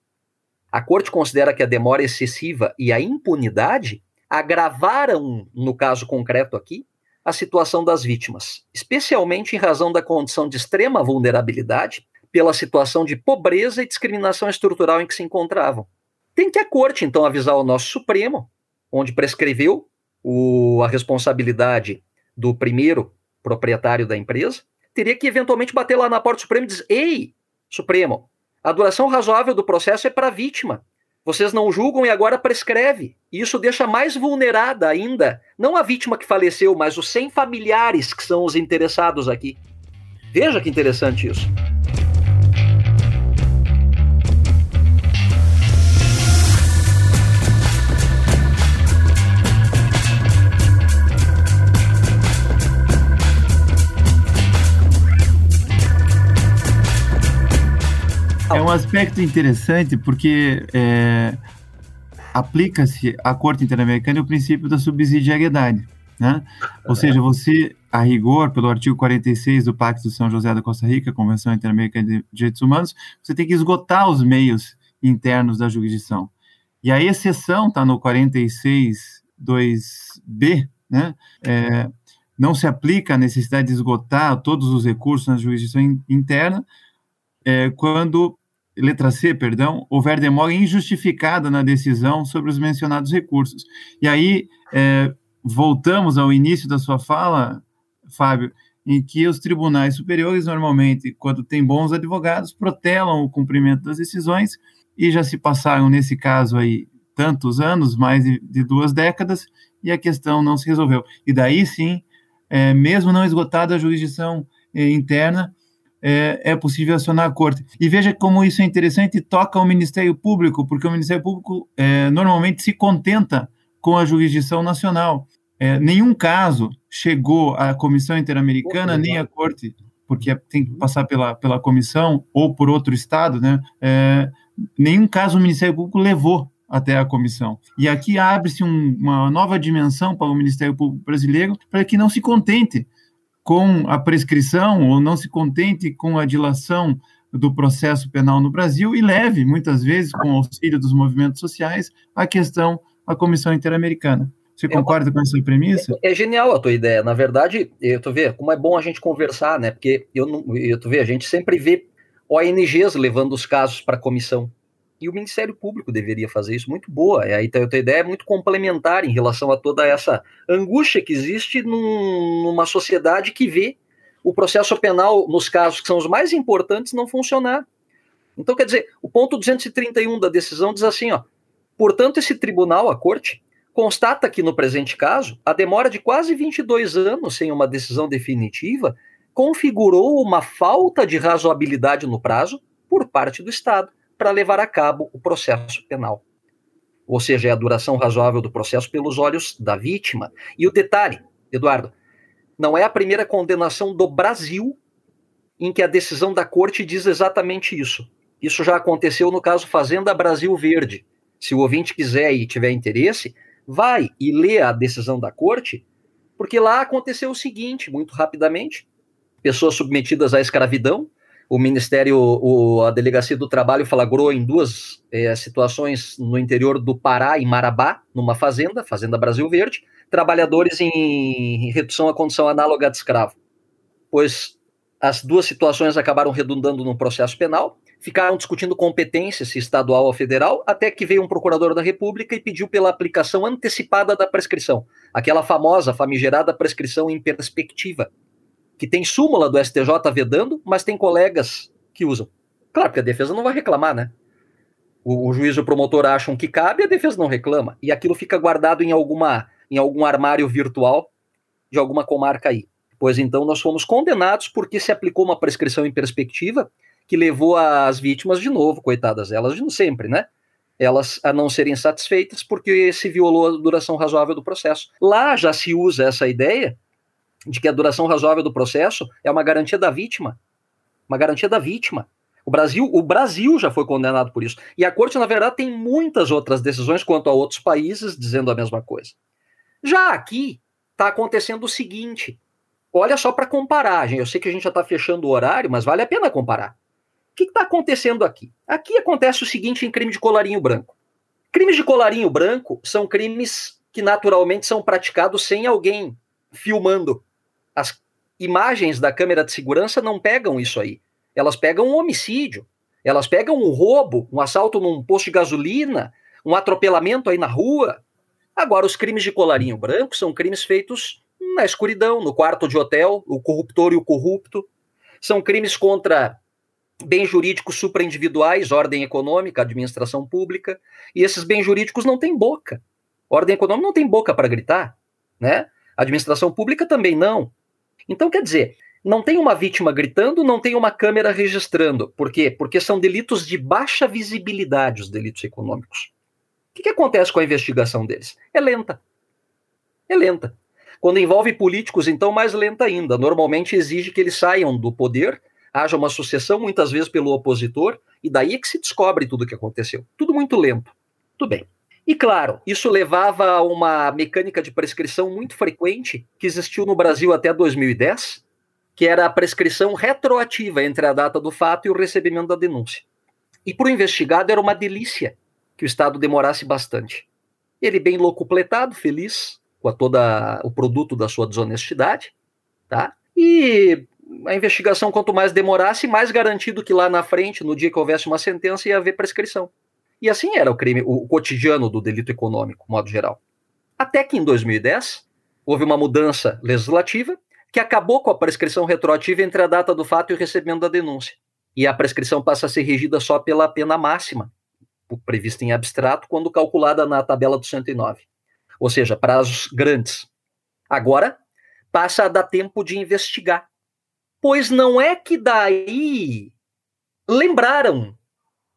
A Corte considera que a demora excessiva e a impunidade agravaram, no caso concreto aqui, a situação das vítimas, especialmente em razão da condição de extrema vulnerabilidade pela situação de pobreza e discriminação estrutural em que se encontravam. Tem que a corte, então, avisar o nosso Supremo, onde prescreveu o, a responsabilidade do primeiro proprietário da empresa, teria que eventualmente bater lá na porta do Supremo e dizer: Ei, Supremo, a duração razoável do processo é para a vítima. Vocês não julgam e agora prescreve. E isso deixa mais vulnerada ainda, não a vítima que faleceu, mas os 100 familiares que são os interessados aqui. Veja que interessante isso.
É um aspecto interessante porque é, aplica-se à Corte Interamericana o princípio da subsidiariedade. Né? Ou seja, você, a rigor, pelo artigo 46 do Pacto de São José da Costa Rica, Convenção Interamericana de Direitos Humanos, você tem que esgotar os meios internos da jurisdição. E a exceção está no 46.2b, né? É, não se aplica a necessidade de esgotar todos os recursos na jurisdição interna, é, quando, letra C, perdão, houver demora injustificada na decisão sobre os mencionados recursos. E aí, é, voltamos ao início da sua fala, Fábio, em que os tribunais superiores, normalmente, quando têm bons advogados, protelam o cumprimento das decisões, e já se passaram, nesse caso aí, tantos anos, mais de, de duas décadas, e a questão não se resolveu. E daí sim, é, mesmo não esgotada a jurisdição é, interna, é, é, possível acionar a corte. E veja como isso é interessante, toca ao Ministério Público, porque o Ministério Público é, normalmente se contenta com a jurisdição nacional. É, nenhum caso chegou à Comissão Interamericana, nem à Corte, porque tem que passar pela, pela comissão ou por outro Estado, né? É, nenhum caso o Ministério Público levou até a comissão. E aqui abre-se um, uma nova dimensão para o Ministério Público brasileiro para que não se contente com a prescrição ou não se contente com a dilação do processo penal no Brasil e leve, muitas vezes, com auxílio dos movimentos sociais, a questão à Comissão Interamericana. Você é concorda é, com essa premissa?
É, é, genial a tua ideia. Na verdade, eu tô vendo como é bom a gente conversar, né? Porque eu não, eu tô vendo, a gente sempre vê ONGs levando os casos para a comissão. E o Ministério Público deveria fazer isso muito boa. E aí a tua ideia é muito complementar em relação a toda essa angústia que existe num, numa sociedade que vê o processo penal, nos casos que são os mais importantes, não funcionar. Então, quer dizer, o ponto 231 da decisão diz assim, ó, portanto, esse tribunal, a corte, constata que, no presente caso, a demora de quase 22 anos sem uma decisão definitiva configurou uma falta de razoabilidade no prazo por parte do Estado para levar a cabo o processo penal. Ou seja, é a duração razoável do processo pelos olhos da vítima. E o detalhe, Eduardo, não é a primeira condenação do Brasil em que a decisão da corte diz exatamente isso. Isso já aconteceu no caso Fazenda Brasil Verde. Se o ouvinte quiser e tiver interesse, vai e lê a decisão da corte, porque lá aconteceu o seguinte, muito rapidamente: pessoas submetidas à escravidão o Ministério, o, a Delegacia do Trabalho flagrou em duas é, situações no interior do Pará, em Marabá, numa fazenda, Fazenda Brasil Verde, trabalhadores em redução à condição análoga de escravo. Pois as duas situações acabaram redundando num processo penal, ficaram discutindo competência, se estadual ou federal, até que veio um procurador da República e pediu pela aplicação antecipada da prescrição, aquela famosa, famigerada prescrição em perspectiva, que tem súmula do STJ vedando, mas tem colegas que usam. Claro, porque a defesa não vai reclamar, né? O, o juiz e o promotor acham que cabe, a defesa não reclama. E aquilo fica guardado em, alguma, em algum armário virtual de alguma comarca aí. Pois então nós fomos condenados porque se aplicou uma prescrição em perspectiva que levou as vítimas de novo, coitadas elas, de sempre, né? Elas a não serem satisfeitas porque se violou a duração razoável do processo. Lá já se usa essa ideia de que a duração razoável do processo é uma garantia da vítima. Uma garantia da vítima. O Brasil, o Brasil já foi condenado por isso. E a corte, na verdade, tem muitas outras decisões quanto a outros países dizendo a mesma coisa. Já aqui está acontecendo o seguinte: olha só para comparar, gente. Eu sei que a gente já está fechando o horário, mas vale a pena comparar. O que está acontecendo aqui? Aqui acontece o seguinte em crime de colarinho branco. Crimes de colarinho branco são crimes que naturalmente são praticados sem alguém filmando as imagens da câmera de segurança não pegam isso aí. Elas pegam um homicídio, elas pegam um roubo, um assalto num posto de gasolina, um atropelamento aí na rua. Agora, os crimes de colarinho branco são crimes feitos na escuridão, no quarto de hotel, o corruptor e o corrupto. São crimes contra bens jurídicos supraindividuais, ordem econômica, administração pública. E esses bens jurídicos não têm boca. Ordem econômica não tem boca para gritar, né? administração pública também não. Então, quer dizer, não tem uma vítima gritando, não tem uma câmera registrando. Por quê? Porque são delitos de baixa visibilidade, os delitos econômicos. O que, que acontece com a investigação deles? É lenta. É lenta. Quando envolve políticos, então, mais lenta ainda. Normalmente exige que eles saiam do poder, haja uma sucessão, muitas vezes pelo opositor, e daí é que se descobre tudo o que aconteceu. Tudo muito lento. Tudo bem. E claro, isso levava a uma mecânica de prescrição muito frequente que existiu no Brasil até 2010, que era a prescrição retroativa entre a data do fato e o recebimento da denúncia. E para o investigado era uma delícia que o Estado demorasse bastante. Ele bem locupletado, feliz com toda o produto da sua desonestidade, tá? E a investigação, quanto mais demorasse, mais garantido que lá na frente, no dia que houvesse uma sentença, ia haver prescrição. E assim era o crime, o cotidiano do delito econômico, modo geral. Até que em 2010 houve uma mudança legislativa que acabou com a prescrição retroativa entre a data do fato e o recebimento da denúncia. E a prescrição passa a ser regida só pela pena máxima, prevista em abstrato, quando calculada na tabela do 109. Ou seja, prazos grandes. Agora, passa a dar tempo de investigar. Pois não é que daí lembraram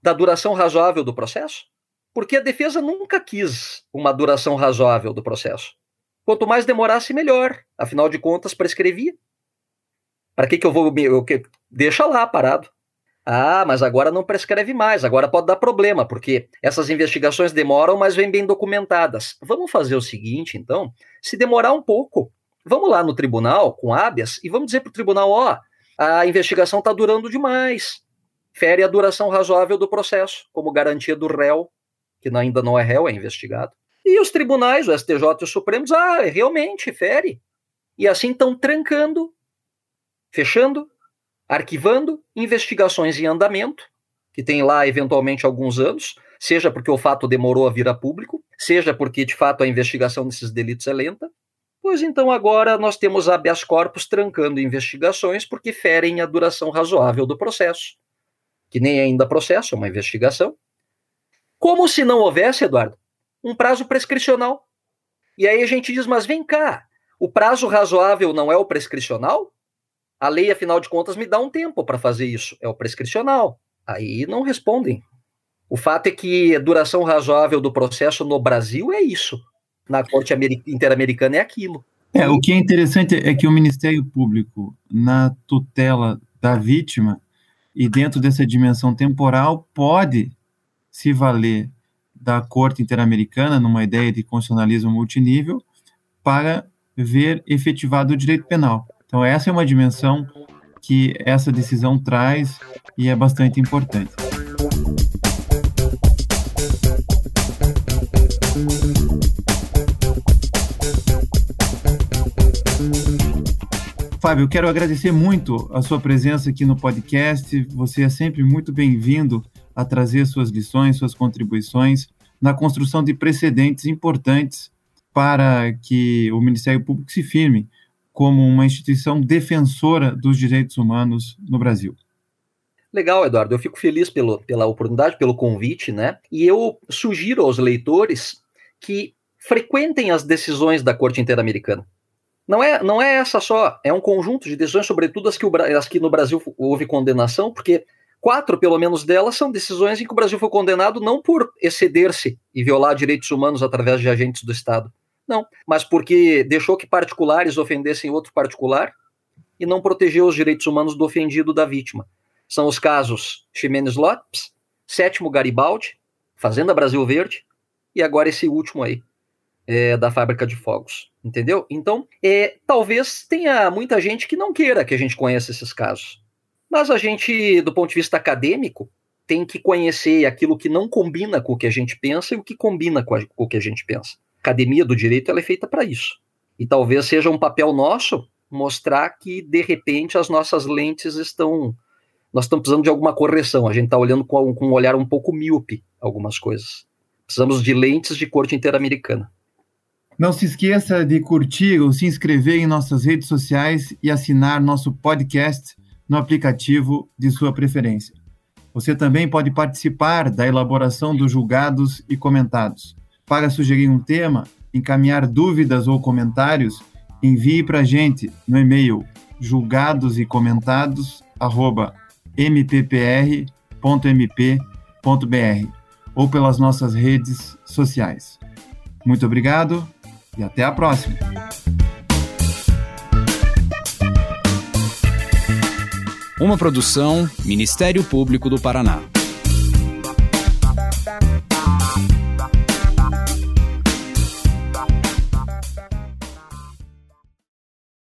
da duração razoável do processo? Porque a defesa nunca quis uma duração razoável do processo. Quanto mais demorasse, melhor. Afinal de contas, prescrevia. Para que, que eu vou. Eu, que, deixa lá parado. Ah, mas agora não prescreve mais, agora pode dar problema, porque essas investigações demoram, mas vêm bem documentadas. Vamos fazer o seguinte, então, se demorar um pouco, vamos lá no tribunal com habeas e vamos dizer para o tribunal: ó, a investigação está durando demais fere a duração razoável do processo, como garantia do réu, que ainda não é réu, é investigado. E os tribunais, o STJ e os Supremos, ah, realmente fere. E assim estão trancando, fechando, arquivando investigações em andamento, que tem lá eventualmente alguns anos, seja porque o fato demorou a vir a público, seja porque de fato a investigação desses delitos é lenta. Pois então agora nós temos habeas corpus trancando investigações porque ferem a duração razoável do processo que nem ainda processo, é uma investigação. Como se não houvesse, Eduardo, um prazo prescricional. E aí a gente diz, mas vem cá, o prazo razoável não é o prescricional? A lei, afinal de contas, me dá um tempo para fazer isso. É o prescricional. Aí não respondem. O fato é que a duração razoável do processo no Brasil é isso. Na Corte Interamericana é aquilo.
É, o que é interessante é que o Ministério Público, na tutela da vítima, e dentro dessa dimensão temporal pode se valer da Corte Interamericana, numa ideia de constitucionalismo multinível, para ver efetivado o direito penal. Então, essa é uma dimensão que essa decisão traz e é bastante importante. Fábio, quero agradecer muito a sua presença aqui no podcast. Você é sempre muito bem-vindo a trazer suas lições, suas contribuições na construção de precedentes importantes para que o Ministério Público se firme como uma instituição defensora dos direitos humanos no Brasil.
Legal, Eduardo. Eu fico feliz pelo, pela oportunidade, pelo convite, né? E eu sugiro aos leitores que frequentem as decisões da Corte Interamericana. Não é, não é essa só, é um conjunto de decisões, sobretudo as que, o, as que no Brasil houve condenação, porque quatro, pelo menos delas, são decisões em que o Brasil foi condenado não por exceder-se e violar direitos humanos através de agentes do Estado, não, mas porque deixou que particulares ofendessem outro particular e não protegeu os direitos humanos do ofendido da vítima. São os casos Ximenes Lopes, Sétimo Garibaldi, Fazenda Brasil Verde e agora esse último aí, é, da fábrica de fogos, entendeu? Então, é, talvez tenha muita gente que não queira que a gente conheça esses casos. Mas a gente, do ponto de vista acadêmico, tem que conhecer aquilo que não combina com o que a gente pensa e o que combina com, a, com o que a gente pensa. A academia do direito ela é feita para isso. E talvez seja um papel nosso mostrar que, de repente, as nossas lentes estão. Nós estamos precisando de alguma correção. A gente está olhando com, com um olhar um pouco míope algumas coisas. Precisamos de lentes de corte interamericana.
Não se esqueça de curtir ou se inscrever em nossas redes sociais e assinar nosso podcast no aplicativo de sua preferência. Você também pode participar da elaboração dos julgados e comentados. Para sugerir um tema, encaminhar dúvidas ou comentários, envie para a gente no e-mail julgados e ou pelas nossas redes sociais. Muito obrigado e até a próxima!
Uma produção Ministério Público do Paraná.